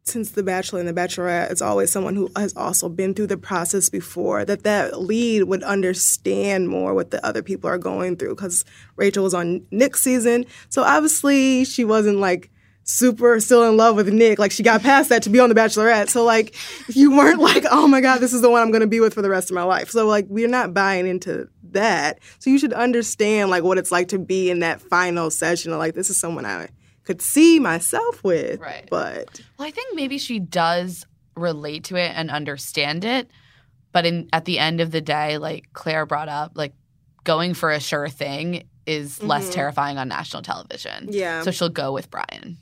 since The Bachelor and The Bachelorette, it's always someone who has also been through the process before. That that lead would understand more what the other people are going through because Rachel was on Nick's season, so obviously she wasn't like super still in love with Nick. Like she got past that to be on The Bachelorette. So like you weren't [laughs] like, oh my God, this is the one I'm gonna be with for the rest of my life. So like we're not buying into that. So you should understand like what it's like to be in that final session of like this is someone I could see myself with. Right. But Well, I think maybe she does relate to it and understand it, but in at the end of the day, like Claire brought up, like going for a sure thing is less Mhm. terrifying on national television. yeah. So she'll go with Bryan.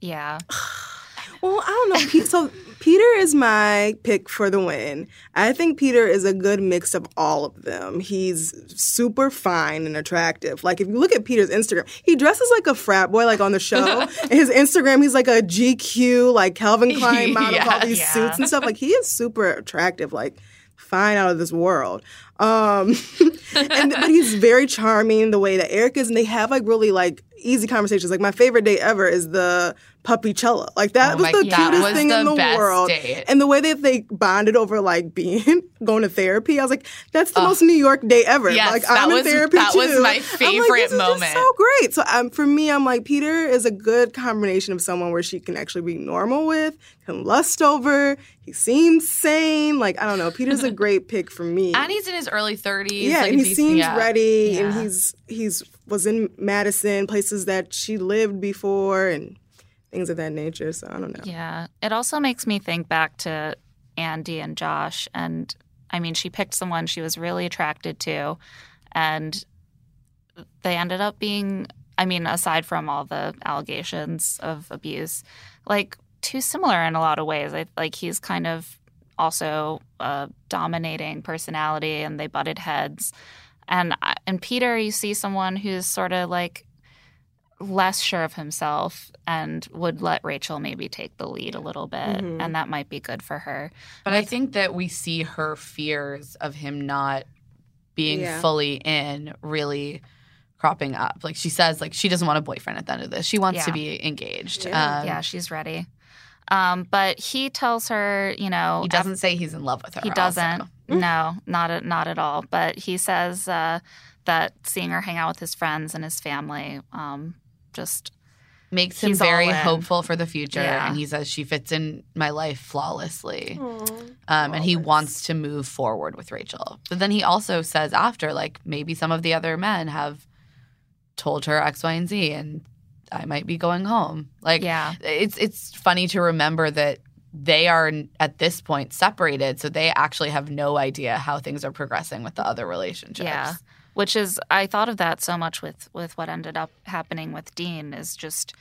Yeah. [sighs] [sighs] [sighs] Well, I don't know. So Peter is my pick for the win. I think Peter is a good mix of all of them. He's super fine and attractive. Like if you look at Peter's Instagram, he dresses like a frat boy, like on the show. [laughs] His Instagram, he's like a GQ, like Calvin Klein [laughs] model, with all these Yeah. suits and stuff. Like he is super attractive. Like fine out of this world. Um, [laughs] and but he's very charming the way that Eric is, and they have like really like easy conversations. Like my favorite day ever is the puppy cello. Like that Oh was the that cutest was thing the in the best world. date. And the way that they bonded over like [laughs] being going to therapy, I was like, that's the Ugh. most New York day ever. Yes, like I'm was- in therapy that too. was my I'm like, favorite this is just moment. so great. So um, for me, I'm like Peter is a good combination of someone where she can actually be normal with, can lust over. He seems sane. Like I don't know. Peter's a [laughs] great pick for me. And he's in his early 30s. Yeah, like and he seems yeah. ready, and he's he's was in Madison, places that she lived before, and things of that nature. So I don't know. Yeah. It also makes me think back to Andi and Josh. And I mean, she picked someone she was really attracted to. And they ended up being, I mean, aside from all the allegations of abuse, like too similar in a lot of ways. I, like he's kind of also a dominating personality and they butted heads. And, and Peter, you see someone who's sort of like less sure of himself and would let Rachel maybe take the lead a little bit. Mhm. And that might be good for her. But I think that we see her fears of him not being Yeah. fully in really cropping up. Like she says, like she doesn't want a boyfriend at the end of this. She wants to be engaged. Yeah. Um, yeah, she's ready. Um, but he tells her, you know, He doesn't say he's in love with her. He doesn't. also. No, not at, not at all. But he says uh, that seeing her hang out with his friends and his family, um, just Makes him very hopeful for the future. Yeah. And he says she fits in my life flawlessly. Um, and he wants to move forward with Rachel. But then he also says after, like, maybe some of the other men have told her X, Y, and Z, and I might be going home. Like, yeah, it's it's funny to remember that they are at this point separated, so they actually have no idea how things are progressing with the other relationships. Yeah. which is I thought of that so much with with what ended up happening with Dean is just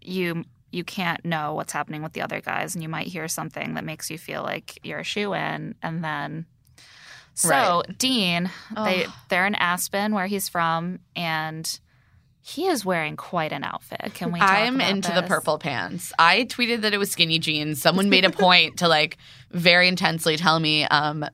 you you can't know what's happening with the other guys and you might hear something that makes you feel like you're a shoe in and then so Right. Dean they Oh. they're in Aspen where he's from and he is wearing quite an outfit. Can we [laughs] talk I'm about into the purple pants. I tweeted that it was skinny jeans. Someone made a [laughs] point to like very intensely tell me um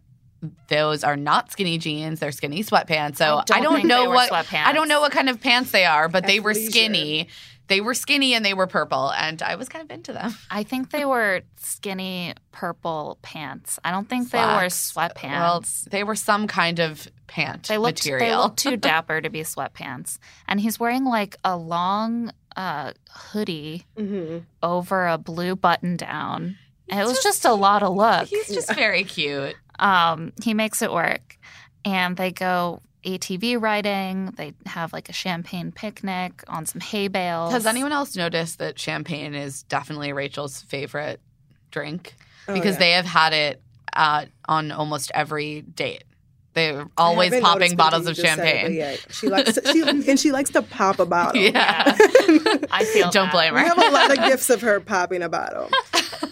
those are not skinny jeans, they're skinny sweatpants. So I don't I don't, think know they were what sweatpants. I don't know what kind of pants they are, but [laughs] they were Athleisure. skinny. They were skinny and they were purple and I was kind of into them. I think they [laughs] were skinny purple pants. I don't think they were sweatpants. Well, they were some kind of pant They looked they material. looked too [laughs] dapper to be sweatpants, and he's wearing like a long uh, hoodie hmm over a blue button down. It was just- just, a lot of look. He's just very cute. [laughs] Um, he makes it work, and they go ATV riding. They have like a champagne picnic on some hay bales. Has anyone else noticed that champagne is definitely Rachel's favorite drink? Oh, because yeah. they have had it uh, on almost every date. They're always haven't popping bottles of you just said champagne. yeah, she likes to, she, [laughs] and she likes to pop a bottle. Yeah. [laughs] I feel Don't that. blame We her. have a lot of gifts of her popping a bottle. [laughs]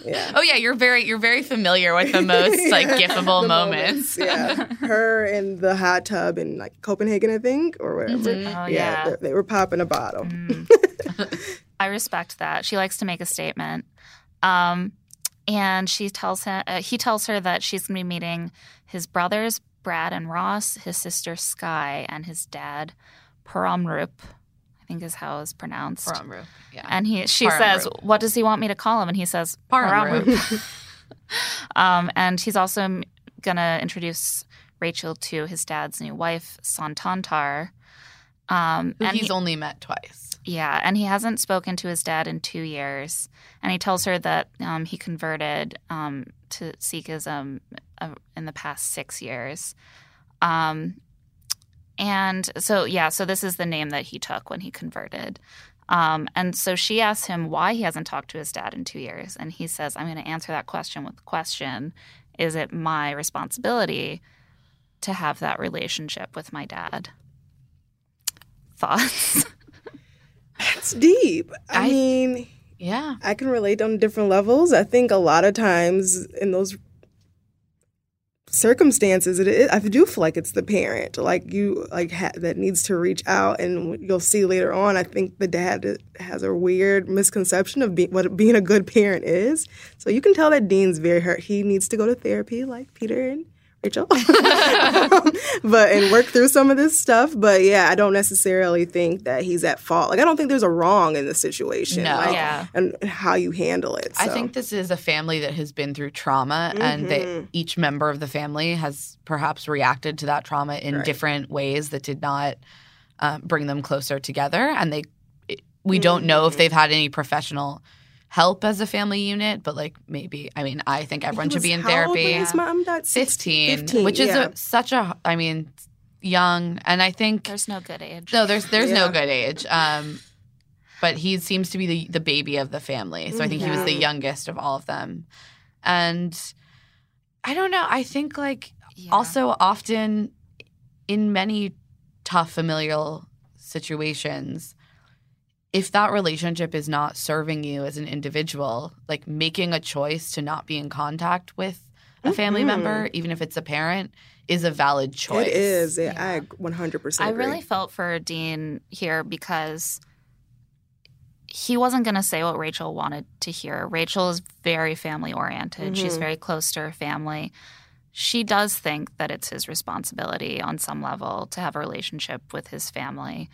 Yeah. Oh yeah, you're very you're very familiar with the most like Yeah, gifable the moments. Yeah, her in the hot tub in like Copenhagen, I think, or wherever. Mhm. Oh yeah. they, they were popping a bottle. Mm. I respect that. She likes to make a statement. Um, and she tells him, uh, he tells her that she's going to be meeting his brothers, Brad and Ross, his sister Sky, and his dad, Paramrup, I think is how it's pronounced. Paramru, Yeah. And he, she Paramrup. says, "What does he want me to call him?" And he says, Paramrup. "Paramrup." [laughs] um, and he's also gonna introduce Rachel to his dad's new wife, Santantar. Um, Who and he's he- only met twice. yeah, and he hasn't spoken to his dad in two years. And he tells her that um, he converted um, to Sikhism in the past six years. Um, and so, yeah, so this is the name that he took when he converted. Um, and so she asks him why he hasn't talked to his dad in two years. And he says, I'm going to answer that question with the question Is it my responsibility to have that relationship with my dad? Thoughts? [laughs] That's deep. I, I- mean, Yeah. I can relate on different levels. I think a lot of times in those circumstances, it is, I do feel like it's the parent, like you, like ha- that needs to reach out, and you'll see later on. I think the dad has a weird misconception of be- what being a good parent is. So you can tell that Dean's very hurt. He needs to go to therapy, like Peter and Rachel, [laughs] but and work through some of this stuff. But yeah, I don't necessarily think that he's at fault. Like I don't think there's a wrong in the situation. No. like, Yeah. and how you handle it. I think this is a family that has been through trauma, and that Mhm. each member of the family has perhaps reacted to that trauma in Right. different ways that did not uh, bring them closer together. And they, we don't know if Mhm. they've had any professional help as a family unit, but like maybe. I mean, I think everyone should be in how old therapy. when his mom died? 15, 15, which is yeah. a, such a. I mean, young, and I think There's no good age. no, there's there's no good age. Um, but he seems to be the the baby of the family, so I think he was the youngest of all of them. And I don't know. I think like Yeah. also often in many tough familial situations, if that relationship is not serving you as an individual, like making a choice to not be in contact with a family Mhm. member, even if it's a parent, is a valid choice. It is. Yeah, Yeah. I 100% I agree. really felt for Dean here because he wasn't going to say what Rachel wanted to hear. Rachel is very family oriented. She's Mhm. very close to her family. She does think that it's his responsibility on some level to have a relationship with his family.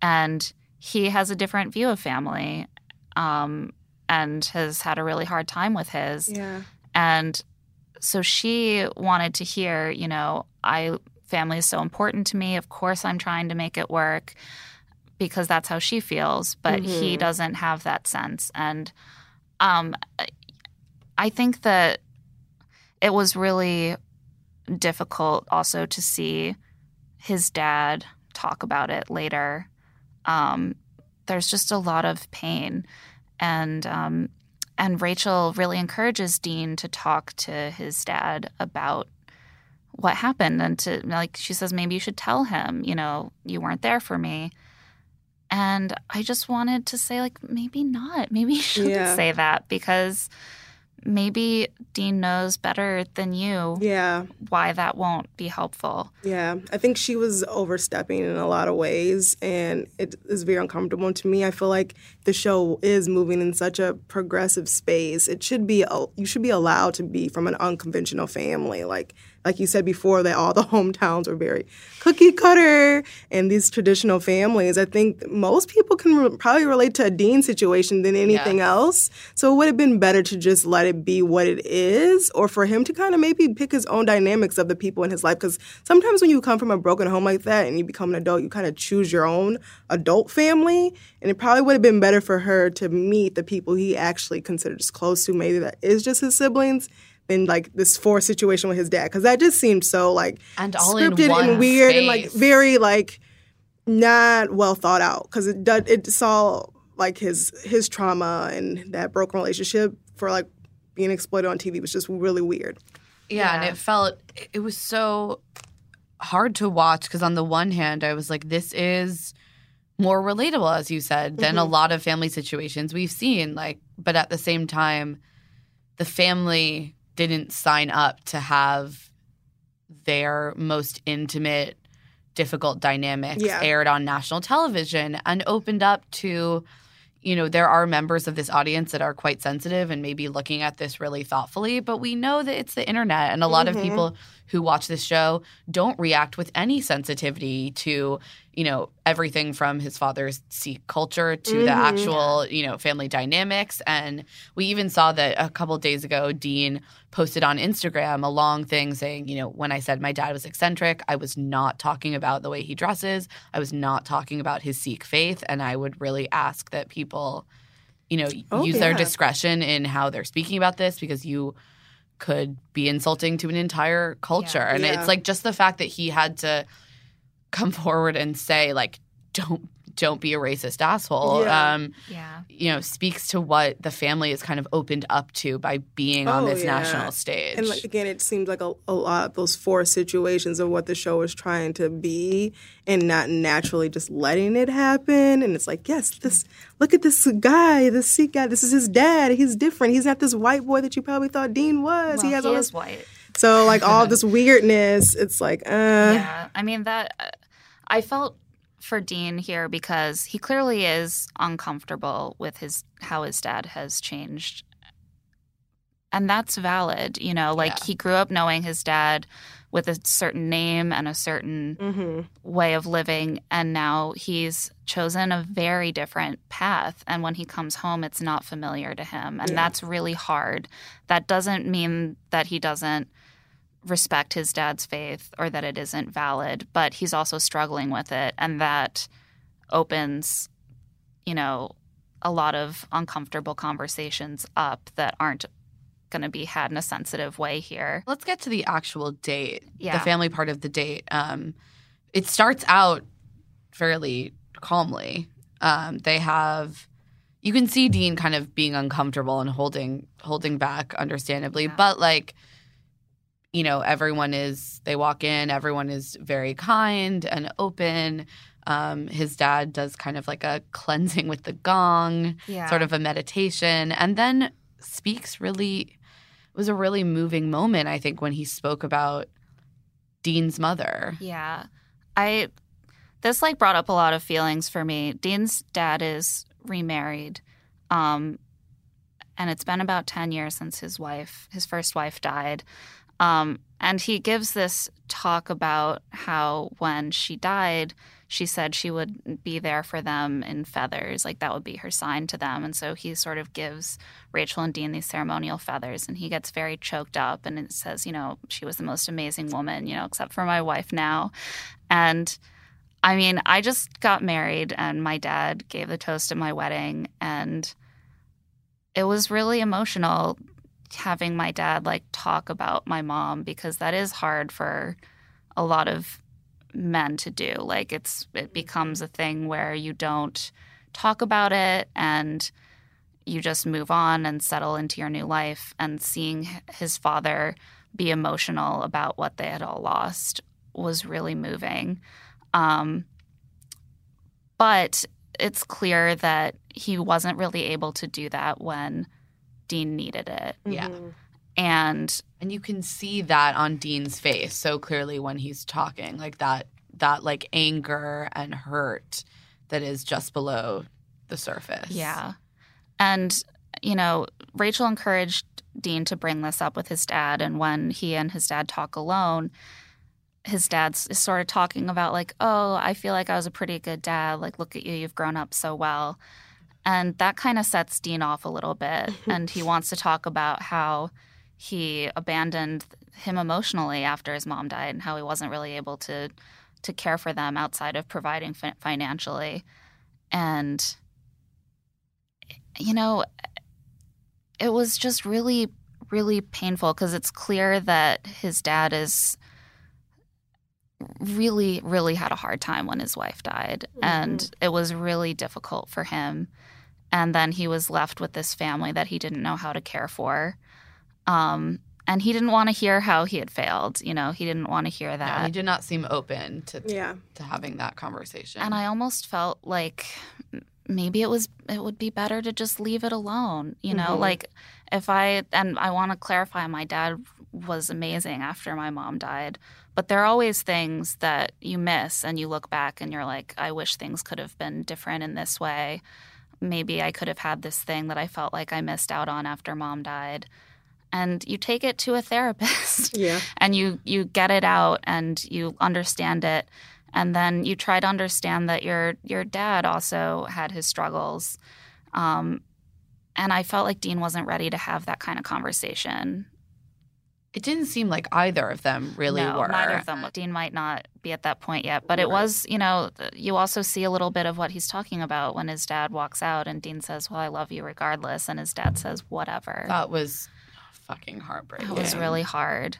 And he has a different view of family um, and has had a really hard time with his. Yeah. And so she wanted to hear, you know, I family is so important to me. Of course I'm trying to make it work because that's how she feels, but he Mhm. doesn't have that sense. And um I think that it was really difficult also to see his dad talk about it later. Um, there's just a lot of pain, and um, and Rachel really encourages Dean to talk to his dad about what happened and to like she says maybe you should tell him you know you weren't there for me. And i just wanted to say like maybe not. Maybe you shouldn't Yeah. say that because maybe dean knows better than you Yeah. why that won't be helpful Yeah, I think she was overstepping in a lot of ways, and it is very uncomfortable to me. I feel like the show is moving in such a progressive space. It should be you should be allowed to be from an unconventional family, like like you said before, that all the [laughs] hometowns were very cookie cutter and these traditional families. I think most people can re- probably relate to a Dean situation than anything else. So it would have been better to just let it be what it is, or for him to kind of maybe pick his own dynamics of the people in his life. Because sometimes when you come from a broken home like that and you become an adult, you kind of choose your own adult family. And it probably would have been better for her to meet the people he actually considers close to, maybe that is just his siblings. Than like this forced situation with his dad, because that just seemed so like And all scripted and weird and like very like not well thought out because it does it saw like his his trauma and that broken relationship for like being exploited on TV was just really weird. Yeah, and it felt it was so hard to watch because on the one hand, I was like, this is more relatable, as you said, than a mm-hmm. lot of family situations we've seen. Like, but at the same time, the family didn't sign up to have their most intimate, difficult dynamics Yeah. aired on national television and opened up to you know, there are members of this audience that are quite sensitive and maybe looking at this really thoughtfully, but we know that it's the internet. And a lot of mm-hmm. people who watch this show don't react with any sensitivity to, you know, everything from his father's Sikh culture to the mm-hmm. actual, you know, family dynamics. And we even saw that a couple days ago, Dean posted on Instagram a long thing saying, you know, when I said my dad was eccentric, I was not talking about the way he dresses. I was not talking about his Sikh faith. And I would really ask that people, you know, Oh, use their discretion in how they're speaking about this because you could be insulting to an entire culture. Yeah. And Yeah. it's like just the fact that he had to come forward and say, like, don't don't be a racist asshole. Yeah. Um, yeah you know, speaks to what the family is kind of opened up to by being on Oh, this yeah. national stage. And like again, it seems like a, a lot of those four situations of what the show is trying to be, and not naturally just letting it happen. And it's like, yes, this look at this guy, this Sikh guy. This is his dad. He's different. He's not this white boy that you probably thought Dean was. well, he has he all this. white So like all this [laughs] weirdness. It's like, uh, yeah i mean that uh, i felt for dean here because he clearly is uncomfortable with his how his dad has changed and that's valid you know like Yeah. he grew up knowing his dad with a certain name and a certain mhm. way of living and now he's chosen a very different path and when he comes home it's not familiar to him and Yeah. that's really hard that doesn't mean that he doesn't respect his dad's faith or that it isn't valid but he's also struggling with it and that opens you know a lot of uncomfortable conversations up that aren't going to be had in a sensitive way here Let's get to the actual date, Yeah. the family part of the date. Um, it starts out fairly calmly. Um, they have, you can see Dean kind of being uncomfortable and holding holding back, understandably, Yeah. but like, you know, everyone is. They walk in, everyone is very kind and open. Um, his dad does kind of like a [laughs] cleansing with the gong yeah sort of a meditation and then speaks really it was a really moving moment i think when he spoke about dean's mother Yeah. I this like brought up a lot of feelings for me. Dean's dad is remarried. Um and it's been about 10 years since his wife, his first wife died. Um and he gives this talk about how when she died, she said she would be there for them in feathers, like that would be her sign to them. And so he sort of gives Rachel and Dean these ceremonial feathers, and he gets very choked up. And it says, you know, she was the most amazing woman, you know, except for my wife now. And I mean, I just got married, and my dad gave the toast at my wedding, and it was really emotional having my dad like talk about my mom because that is hard for a lot of men to do. Like it's it becomes a thing where you don't talk about it and you just move on and settle into your new life and seeing his father be emotional about what they had all lost was really moving. Um, but it's clear that he wasn't really able to do that when Dean needed it. Yeah. Mhm. And And you can see that on Dean's face so clearly when he's talking, like that that like anger and hurt that is just below the surface. yeah. And, you know, Rachel encouraged Dean to bring this up with his dad. And when he and his dad talk alone, his dad's is sort of talking about, like, oh, I feel like I was a pretty good dad. Like, look at you, you've grown up so well. And that kind of sets Dean off a little bit. Mm-hmm. and he wants to talk about how he abandoned him emotionally after his mom died and how he wasn't really able to to care for them outside of providing fi- financially. And you know, it was just really, really painful because it's clear that his dad is really, really had a hard time when his wife died. And it was really difficult for him. And then he was left with this family that he didn't know how to care for. Um, and he didn't want to hear how he had failed. You know, he didn't want to hear No, that. he did not seem open to Yeah. to having that conversation. And I almost felt like maybe it was it would be better to just leave it alone. You know, Mhm. like if I and I want to clarify my dad was amazing after my mom died, but there are always things that you miss and you look back and you're like I wish things could have been different in this way. Maybe I could have had this thing that I felt like I missed out on after mom died. And you take it to a [laughs] therapist Yeah. and you you get it out and you understand it and then you try to understand that your your dad also had his struggles um, and i felt like dean wasn't ready to have that kind of conversation it didn't seem like either of them really no, were. neither of them dean might not be at that point yet but it was you know you also see a little bit of what he's talking about when his dad walks out and dean says well i love you regardless and his dad says whatever That was fucking heartbreaking. It was really hard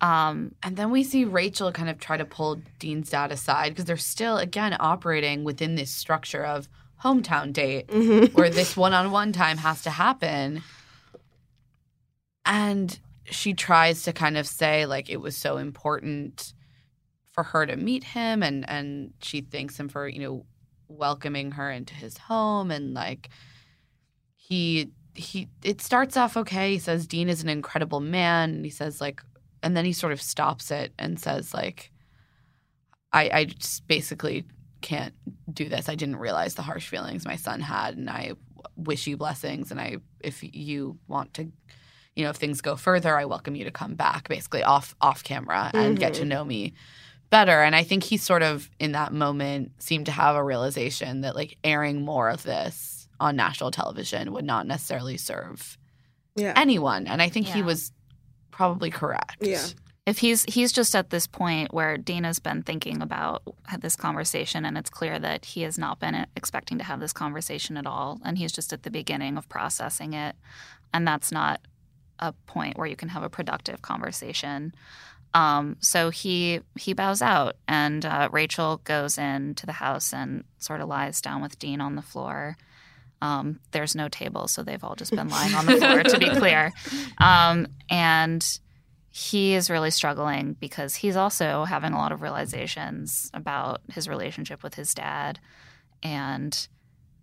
um, And then we see Rachel kind of try to pull Dean's dad aside because they're still, again, operating within this structure of hometown date Mhm. where this one on one time has to happen. And she tries to kind of say, like, it was so important for her to meet him. And, and she thanks him for, you know, welcoming her into his home. And, like, he, he, it starts off okay. He says, Dean is an incredible man. And he says, like, and then he sort of stops it and says, like, I, I just basically can't do this. I didn't realize the harsh feelings my son had, and I wish you blessings. And I, if you want to, you know, if things go further, I welcome you to come back, basically off off camera and get to mm-hmm. know me better. And I think he sort of in that moment seemed to have a realization that like airing more of this on national television would not necessarily serve Yeah. anyone. And I think he was probably correct. Yeah. if he's he's just at this point where Dana's been thinking about this conversation and it's clear that he has not been expecting to have this conversation at all and he's just at the beginning of processing it and that's not a point where you can have a productive conversation. Um, so he he bows out and uh, Rachel goes into the house and sort of lies down with Dean on the floor. Um, there's no table so they've all just been lying on the floor to be clear. Um, and he is really struggling because he's also having a lot of realizations about his relationship with his dad. And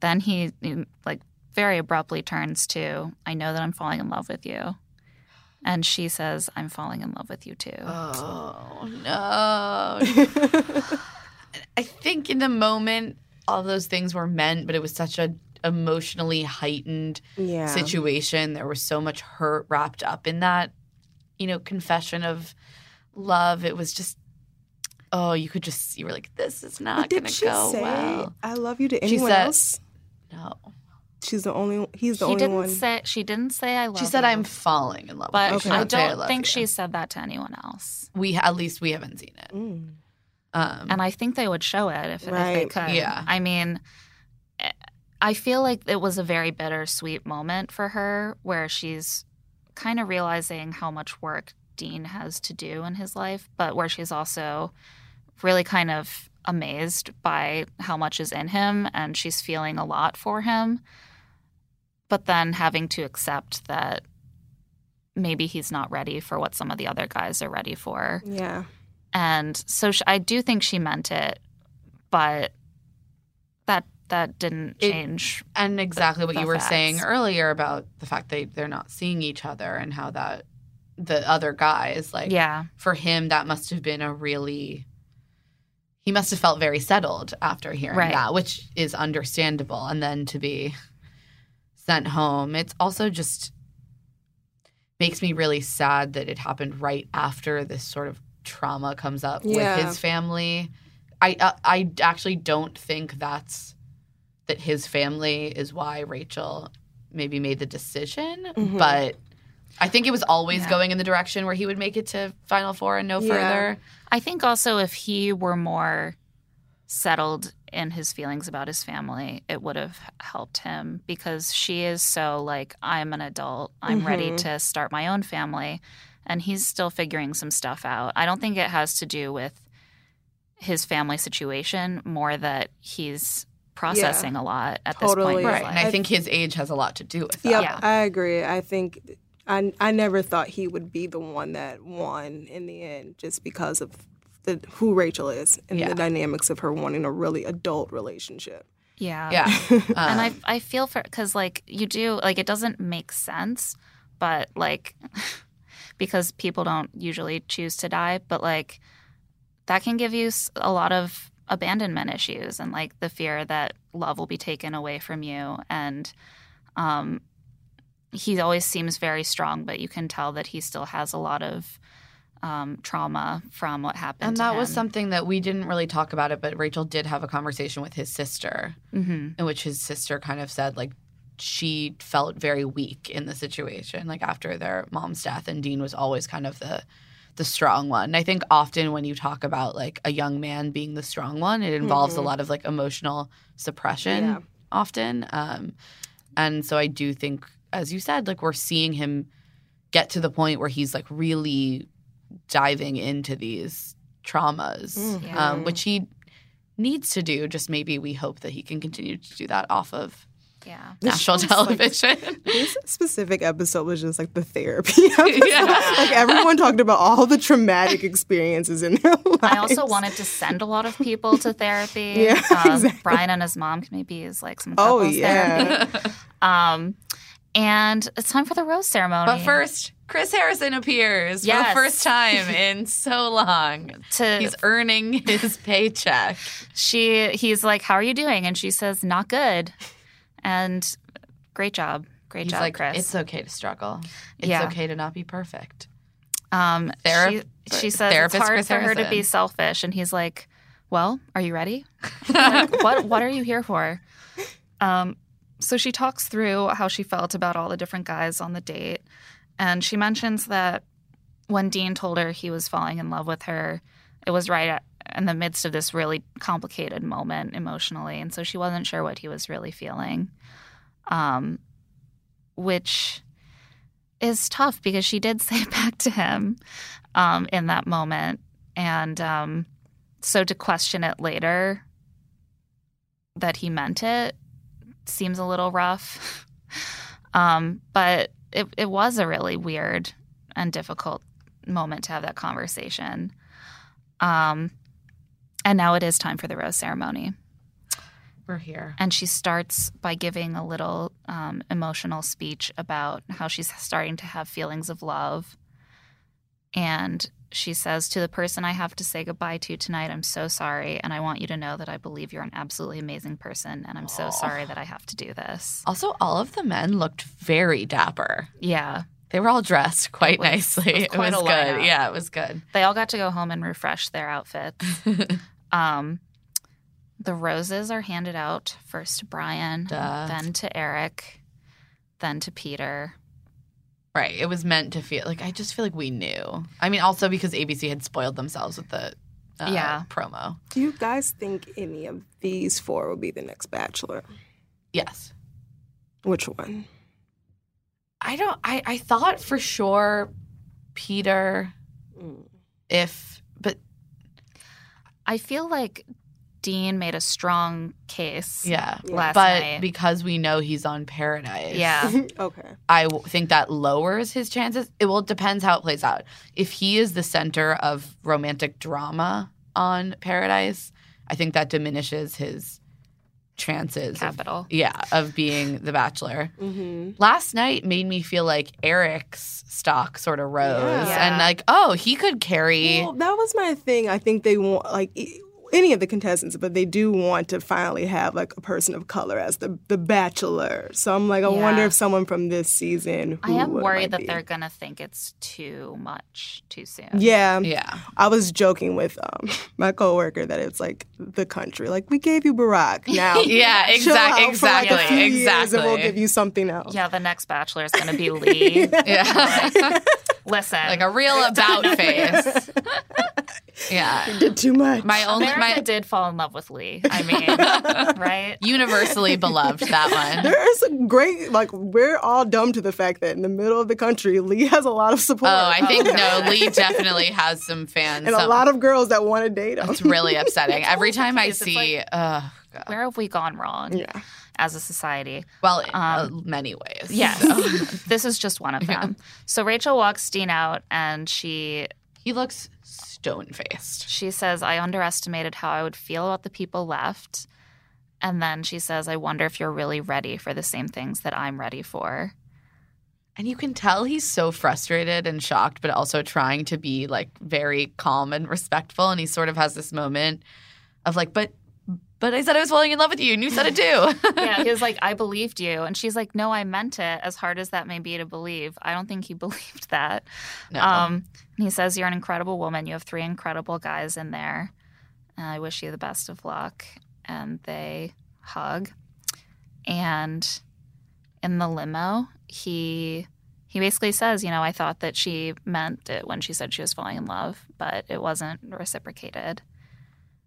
then he like very abruptly turns to i know that i'm falling in love with you and she says i'm falling in love with you too Oh no. I think in the moment all those things were meant, but it was such a emotionally heightened yeah. situation. There was so much hurt wrapped up in that, you know, confession of love. It was just oh, you could just you were like, this is not gonna go say well. I love you to She anyone said- else? No. She's the only he's the he only didn't one. say she didn't say i love She said you, I'm falling in love but with you. Okay. i don't love think you. she said that to anyone else we at least we haven't seen it. Mm. Um and I think they would show it if, if they could. Yeah. I mean, eh, I feel like it was a very bittersweet moment for her where she's kind of realizing how much work Dean has to do in his life, but where she's also really kind of amazed by how much is in him and she's feeling a lot for him. But then having to accept that maybe he's not ready for what some of the other guys are ready for. Yeah. And so sh I do think she meant it, but that that didn't It- change. and exactly what the you were saying earlier about the fact they they're not seeing each other and how that the other guys like yeah. for him that must have been a really he must have felt very settled after hearing Right. that which is understandable and then to be sent home it's also just makes me really sad that it happened right after this sort of trauma comes up Yeah. with his family i uh, i actually don't think that's that his family is why rachel maybe made the decision Mhm. but I think it was always Yeah. going in the direction where he would make it to Final Four and no Yeah. further. I think also if he were more settled in his feelings about his family, it would have helped him because she is so like, I'm an adult, I'm ready Mhm. to start my own family. And he's still figuring some stuff out. I don't think it has to do with his family situation, more that he's processing a lot at this point. In his Right. life. And I think his age has a lot to do with that. Yep, Yeah. I agree. I think I I never thought he would be the one that won in the end, just because of the who Rachel is and Yeah. the dynamics of her wanting a really adult relationship. yeah. Yeah. [laughs] and I Um, I feel for because like you do like it doesn't make sense, but like [laughs] because people don't usually choose to die, but like that can give you a lot of abandonment issues and like the fear that love will be taken away from you and um he always seems very strong but you can tell that he still has a lot of um, trauma from what happened and to that was something that we didn't really talk about it, but Rachel did have a conversation with his sister, Mhm. in which his sister kind of said like she felt very weak in the situation, like after their mom's death, and Dean was always kind of the the strong one. And I think often when you talk about like a young man being the strong one, it involves a Mhm. lot of like emotional suppression. Yeah. often. Um, and so I do think, as you said, like we're seeing him get to the point where he's like really diving into these traumas, Mhm. um, which he needs to do. Just maybe we hope that he can continue to do that off of yeah national show's, like, television. This [laughs] specific episode was just like the therapy [laughs] episode. Yeah. Like everyone talked about all the traumatic experiences in their lives. I also wanted to send a lot of people to therapy. [laughs] Yeah, Uh, exactly. Bryan and his mom can maybe is like some Oh, yeah. therapy. Um, and it's time for the rose ceremony. but first, Chris Harrison appears for the first time in so long. [laughs] to He's earning his paycheck. she he's like, "How are you doing?" And she says, "Not good." And great job, great He's job, like, Chris. it's okay to struggle. It's Yeah. okay to not be perfect. Um, Thera- she, she says it's hard Chris for her to be selfish, and he's like, "Well, are you ready? [laughs] like, what What are you here for?" Um, so she talks through how she felt about all the different guys on the date, and she mentions that when Dean told her he was falling in love with her, it was right at, in the midst of this really complicated moment emotionally, and so she wasn't sure what he was really feeling, um, which is tough because she did [laughs] say back to him um, in that moment, and um, so to question it later that he meant it seems a little rough. [laughs] um, but it, it was a really weird and difficult moment to have that conversation. Um, and now it is time for the rose ceremony. We're here. And she starts by giving a little um, emotional speech about how she's starting to have feelings of love. And she says, To the person I have to say goodbye to tonight, I'm so sorry. And I want you to know that I believe you're an absolutely amazing person. And I'm so sorry that I have to do this. Also, all of the men looked very dapper. Yeah. They were all dressed quite was- nicely. it was It was good. lineup. Yeah, it was good. They all got to go home and refresh their outfits. [laughs] Um, the roses are handed out first to Bryan, Duh. then to Eric, then to Peter. Right. It was meant to feel like I just feel like we knew. I mean, also because ABC had spoiled themselves with the uh, Yeah. promo. Do you guys think any of these four will be the next Bachelor? Yes. Which one? I don't. I I thought for sure Peter. Mm. If but I feel like Dean made a strong case. Yeah. Last but night. because we know he's on Paradise. Yeah. [laughs] okay. I w- think that lowers his chances. It well it depends how it plays out. If he is the center of romantic drama on Paradise, I think that diminishes his chances. of- Capital. yeah, of being [laughs] the Bachelor. Mm-hmm. Last night made me feel like Eric's stock sort of rose, Yeah. and like, oh, he could carry. Well, that was my thing. I think they want like any of the contestants, but they do want to finally have like a person of color as the the bachelor. So I'm like, I wonder if someone from this season. I am worried that be. they're gonna think it's too much too soon. Yeah, yeah, I was joking with um, my coworker that it's like the country. Like we gave you Barack, [laughs] now yeah, chill exactly, for like a few exactly, exactly. and we'll give you something else. Yeah, the next bachelor is gonna be [laughs] Lee. yeah, Listen, like a real [laughs] about face. Yeah, Did too much. my only America my did fall in love with Lee. I mean, [laughs] right? universally beloved that one. There's a great like we're all dumb to the fact that in the middle of the country, Lee has a lot of support. Oh, I think Oh, [laughs] no. Lee definitely has some fans. and a lot of girls that want to date him. It's really [laughs] upsetting. Every time I see, like- uh, God. Where have we gone wrong Yeah. as a society? well, in uh, Um, many ways. Yes. so. this is just one of them. So Rachel walks Dean out and she he looks stone faced. she says, I underestimated how I would feel about the people left. And then she says, I wonder if you're really ready for the same things that I'm ready for. And you can tell he's so frustrated and shocked, but also trying to be like very calm and respectful. And he sort of has this moment of like, but, but I said I was falling in love with you, and you said it too. [laughs] Yeah, [laughs] he was like, I believed you. And she's like, No, I meant it, as hard as that may be to believe. I don't think he [laughs] believed that. no. Um, and he says, You're an incredible woman. You have three incredible guys in there. And I wish you the best of luck. And they hug. And in the limo, he he basically says, you know, I thought that she meant it when she said she was falling in love, but it wasn't reciprocated.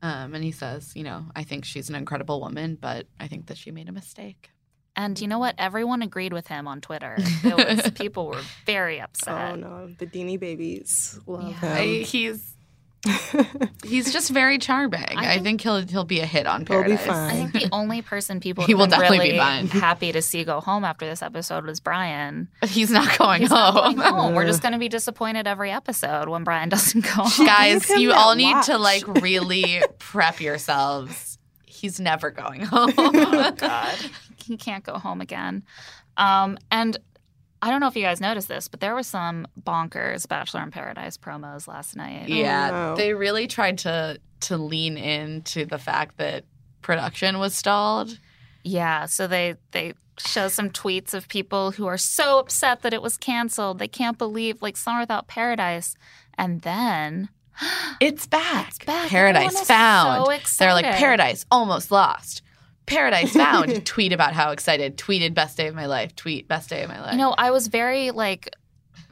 Um, and he says, you know, I think she's an incredible woman, but I think that she made a mistake. And you know what? Everyone agreed with him on Twitter. [laughs] It was, people were very upset. Oh no, the Deanie babies love Yeah. I, him. he's [laughs] he's just very charming. I think- think, he'll he'll be a hit on He'll be Paradise. fine. I think the only person people [laughs] He will been definitely be fine. [laughs] happy to see go home after this episode was Bryan. He's not going He's home. not going home. We're just going to be disappointed every episode when Bryan doesn't go home. Guys, you that all need to like really prep yourselves. He's never going home. oh God, he can't go home again. Um, and I don't know if you guys noticed this, but there was some bonkers Bachelor in Paradise promos last night. yeah, oh, no. they really tried to to lean into the fact that production was stalled. Yeah, so they they show some tweets of people who are so upset that it was canceled. They can't believe like Summer Without Paradise, and then It's back. It's back. Paradise found. so They're like. Paradise almost lost. Paradise found. [laughs] Tweet about how excited. Tweeted best day of my life. Tweet best day of my life. you know I was very like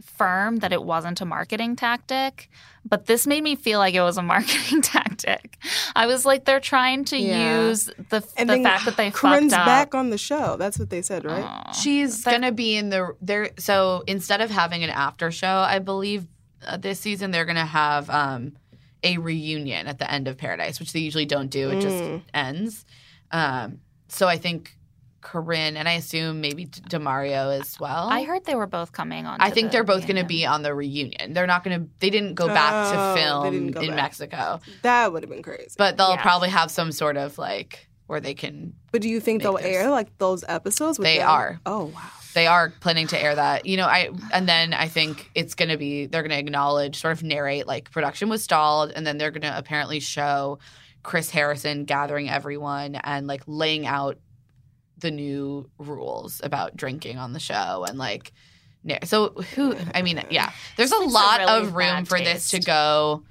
firm that it wasn't a marketing tactic, but this made me feel like it was a [laughs] marketing tactic. I was like they're trying to Yeah. use the and the fact that they Corinne's fucked up. back on the show. That's what they said, right? Aw. She's That- gonna be in the there. So instead of having an after show, I believe uh, this season they're gonna have um, a reunion at the end of Paradise, which they usually don't do. It just Mm. ends. Um, so I think Corinne and I assume maybe D- Demario as well. I heard they were both coming on. I think the they're both going to be on the reunion. They're not going to. They didn't go back Oh, to film in back. Mexico, That would have been crazy. but they'll Yeah. probably have some sort of like where they can. But do you think they'll this. air like those episodes? With They them? are. Oh wow. They are planning to air that, you know. I and then I think it's going to be they're going to acknowledge, sort of narrate like production was stalled, and then they're going to apparently show Chris Harrison gathering everyone and like laying out the new rules about drinking on the show and like. So who? I mean, [laughs] yeah. There's a It's a lot really of room for this to go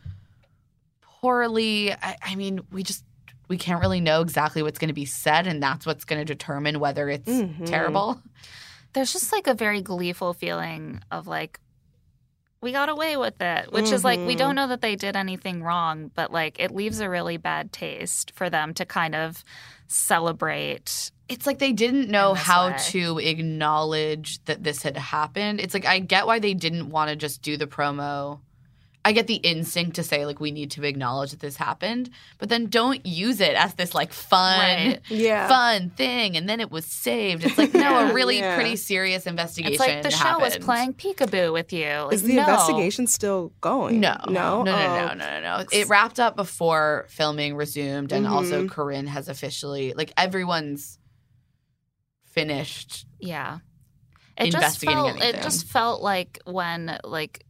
poorly. I, I mean, we just we can't really know exactly what's going to be said, and that's what's going to determine whether it's Mhm. terrible. there's just like a very gleeful feeling of like we got away with it which is like we don't mm-hmm. know that they did anything wrong but like it leaves a really bad taste for them to kind of celebrate it's like they didn't know how way. to acknowledge that this had happened. It's like I get why they didn't want to just do the promo I get the instinct to say like we need to acknowledge that this happened, but then don't use it as this like fun, Right. Yeah. fun thing, and then it was saved. It's like no, a [laughs] really Yeah. pretty serious investigation. It's like the show was playing peekaboo with you. Like, Is the no. investigation still going? No, No? no, no, Oh. no, no, no, no. It wrapped up before filming resumed, and also Mhm. Corinne has officially like everyone's finished. Yeah. It just investigating felt it just felt like when like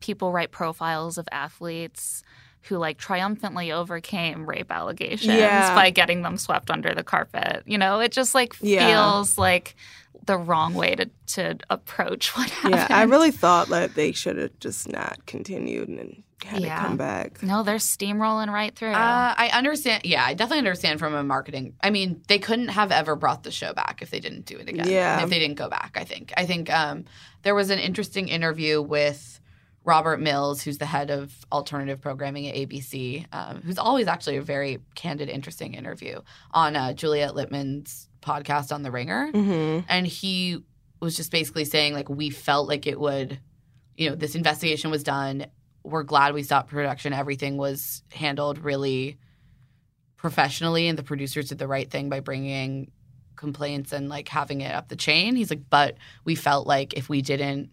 people write profiles of athletes who like triumphantly overcame rape allegations Yeah. by getting them swept under the carpet. You know, it just like Yeah. feels like the wrong way to to approach what happened. Yeah, I really thought that they should have just not continued and had Yeah. it come back. No, they're steamrolling right through. Uh, I understand. Yeah, I definitely understand from a marketing. I mean, they couldn't have ever brought the show back if they didn't do it again. Yeah. if they didn't go back. I think. I think um, there was an interesting interview with Robert Mills, who's the head of alternative programming at ABC, um, who's always actually a very candid, interesting interview on uh, Juliet Litman's podcast on The Ringer. hmm and he was just basically saying like we felt like it would you know this investigation was done. We're glad we stopped production. Everything was handled really professionally and the producers did the right thing by bringing complaints and like having it up the chain. He's like but we felt like if we didn't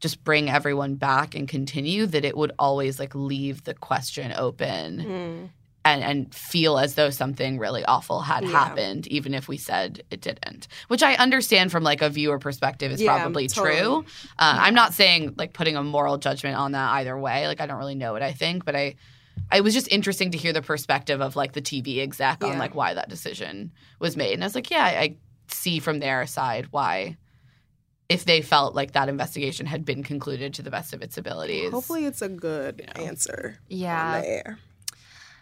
just bring everyone back and continue that it would always like leave the question open Mm. and and feel as though something really awful had Yeah. happened, even if we said it didn't. Which I understand from like a viewer perspective is Yeah, probably totally. true. Uh, I'm not saying like putting a moral judgment on that either way. Like I don't really know what I think, but I. It was just interesting to hear the perspective of like the TV exec on like why that decision was made, and I was like, yeah, I see from their side why, if they felt like that investigation had been concluded to the best of its abilities. Hopefully, it's a good You know. answer. yeah. On there.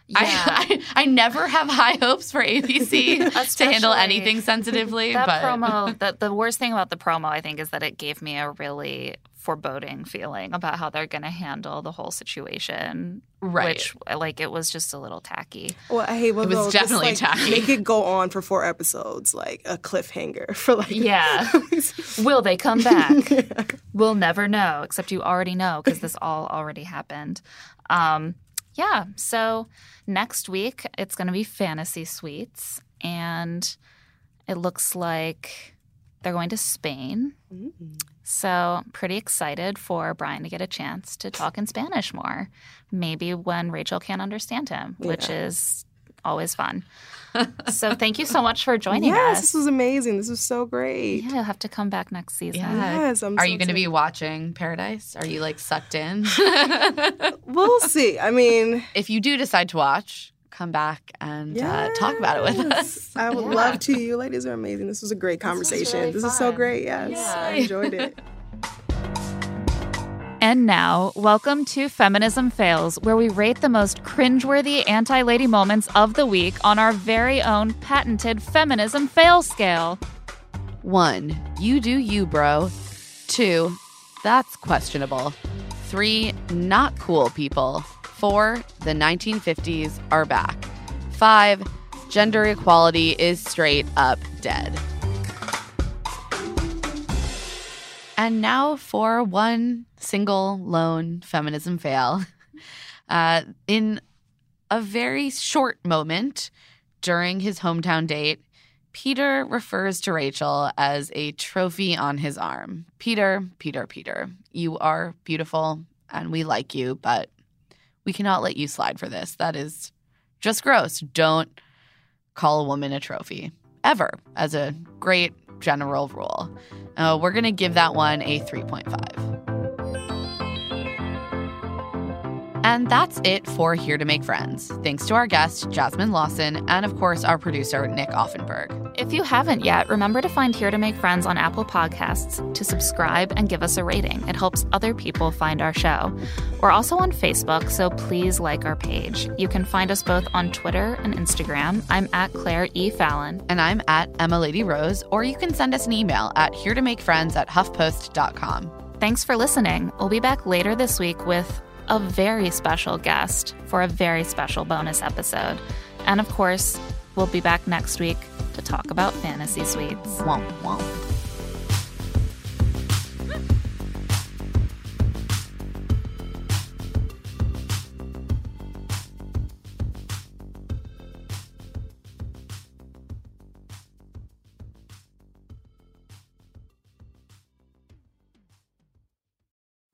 yeah. I, [laughs] I I never have high hopes for ABC [laughs] to handle anything sensitively, that but promo that the worst thing about the promo i think is that it gave me a really foreboding feeling about how they're going to handle the whole situation right. which like it was just a little tacky Well, I hate when It was they'll just, definitely like, tacky. Make it go on for four episodes, like a cliffhanger for like. Yeah. [laughs] will they come back [laughs] we'll never know except you already know because this all already happened um yeah so next week it's going to be fantasy suites and it looks like they're going to spain Mm. So, pretty excited for Bryan to get a chance to talk in Spanish more. Maybe when Rachel can't understand him, which is always fun. so, thank you so much for [laughs] joining yes, us. this was amazing. This was so great. yeah, you'll have to come back next season. Yeah. Yes, I'm Are so you going to be watching Paradise? Are you like sucked in? [laughs] We'll see. I mean, if you do decide to watch, come back and uh, talk about it with us. I would [laughs] Yeah. love to. You ladies are amazing. This was a great conversation. really this is so great. Yes, Yeah. I enjoyed it. [laughs] And now, welcome to Feminism Fails, where we rate the most cringeworthy anti lady moments of the week on our very own patented feminism fail scale. One, you do you, bro. Two, that's questionable. Three, not cool people. Four, the 1950s are back. Five, gender equality is straight up dead. And now for one single lone feminism fail. [laughs] Uh, in a very short moment during his hometown date, Peter refers to Rachel as a trophy on his arm. Peter, Peter, Peter, you are beautiful and we like you, but we cannot let you slide for this. That is just gross. Don't call a woman a trophy ever, as a great general rule. Uh, we're going to give that one a 3.5. And that's it for Here to Make Friends. Thanks to our guest, Jasmine Lawson, and of course, our producer, Nick Offenberg. If you haven't yet, remember to find Here to Make Friends on Apple Podcasts to subscribe and give us a rating. It helps other people find our show. We're also on Facebook, so please like our page. You can find us both on Twitter and Instagram. I'm at Claire E. Fallon. And I'm at Emma Lady Rose, or you can send us an email at here to make friends at huffpost.com. Thanks for listening. We'll be back later this week with a very special guest for a very special bonus episode. And of course, we'll be back next week to talk about fantasy suites. Womp womp.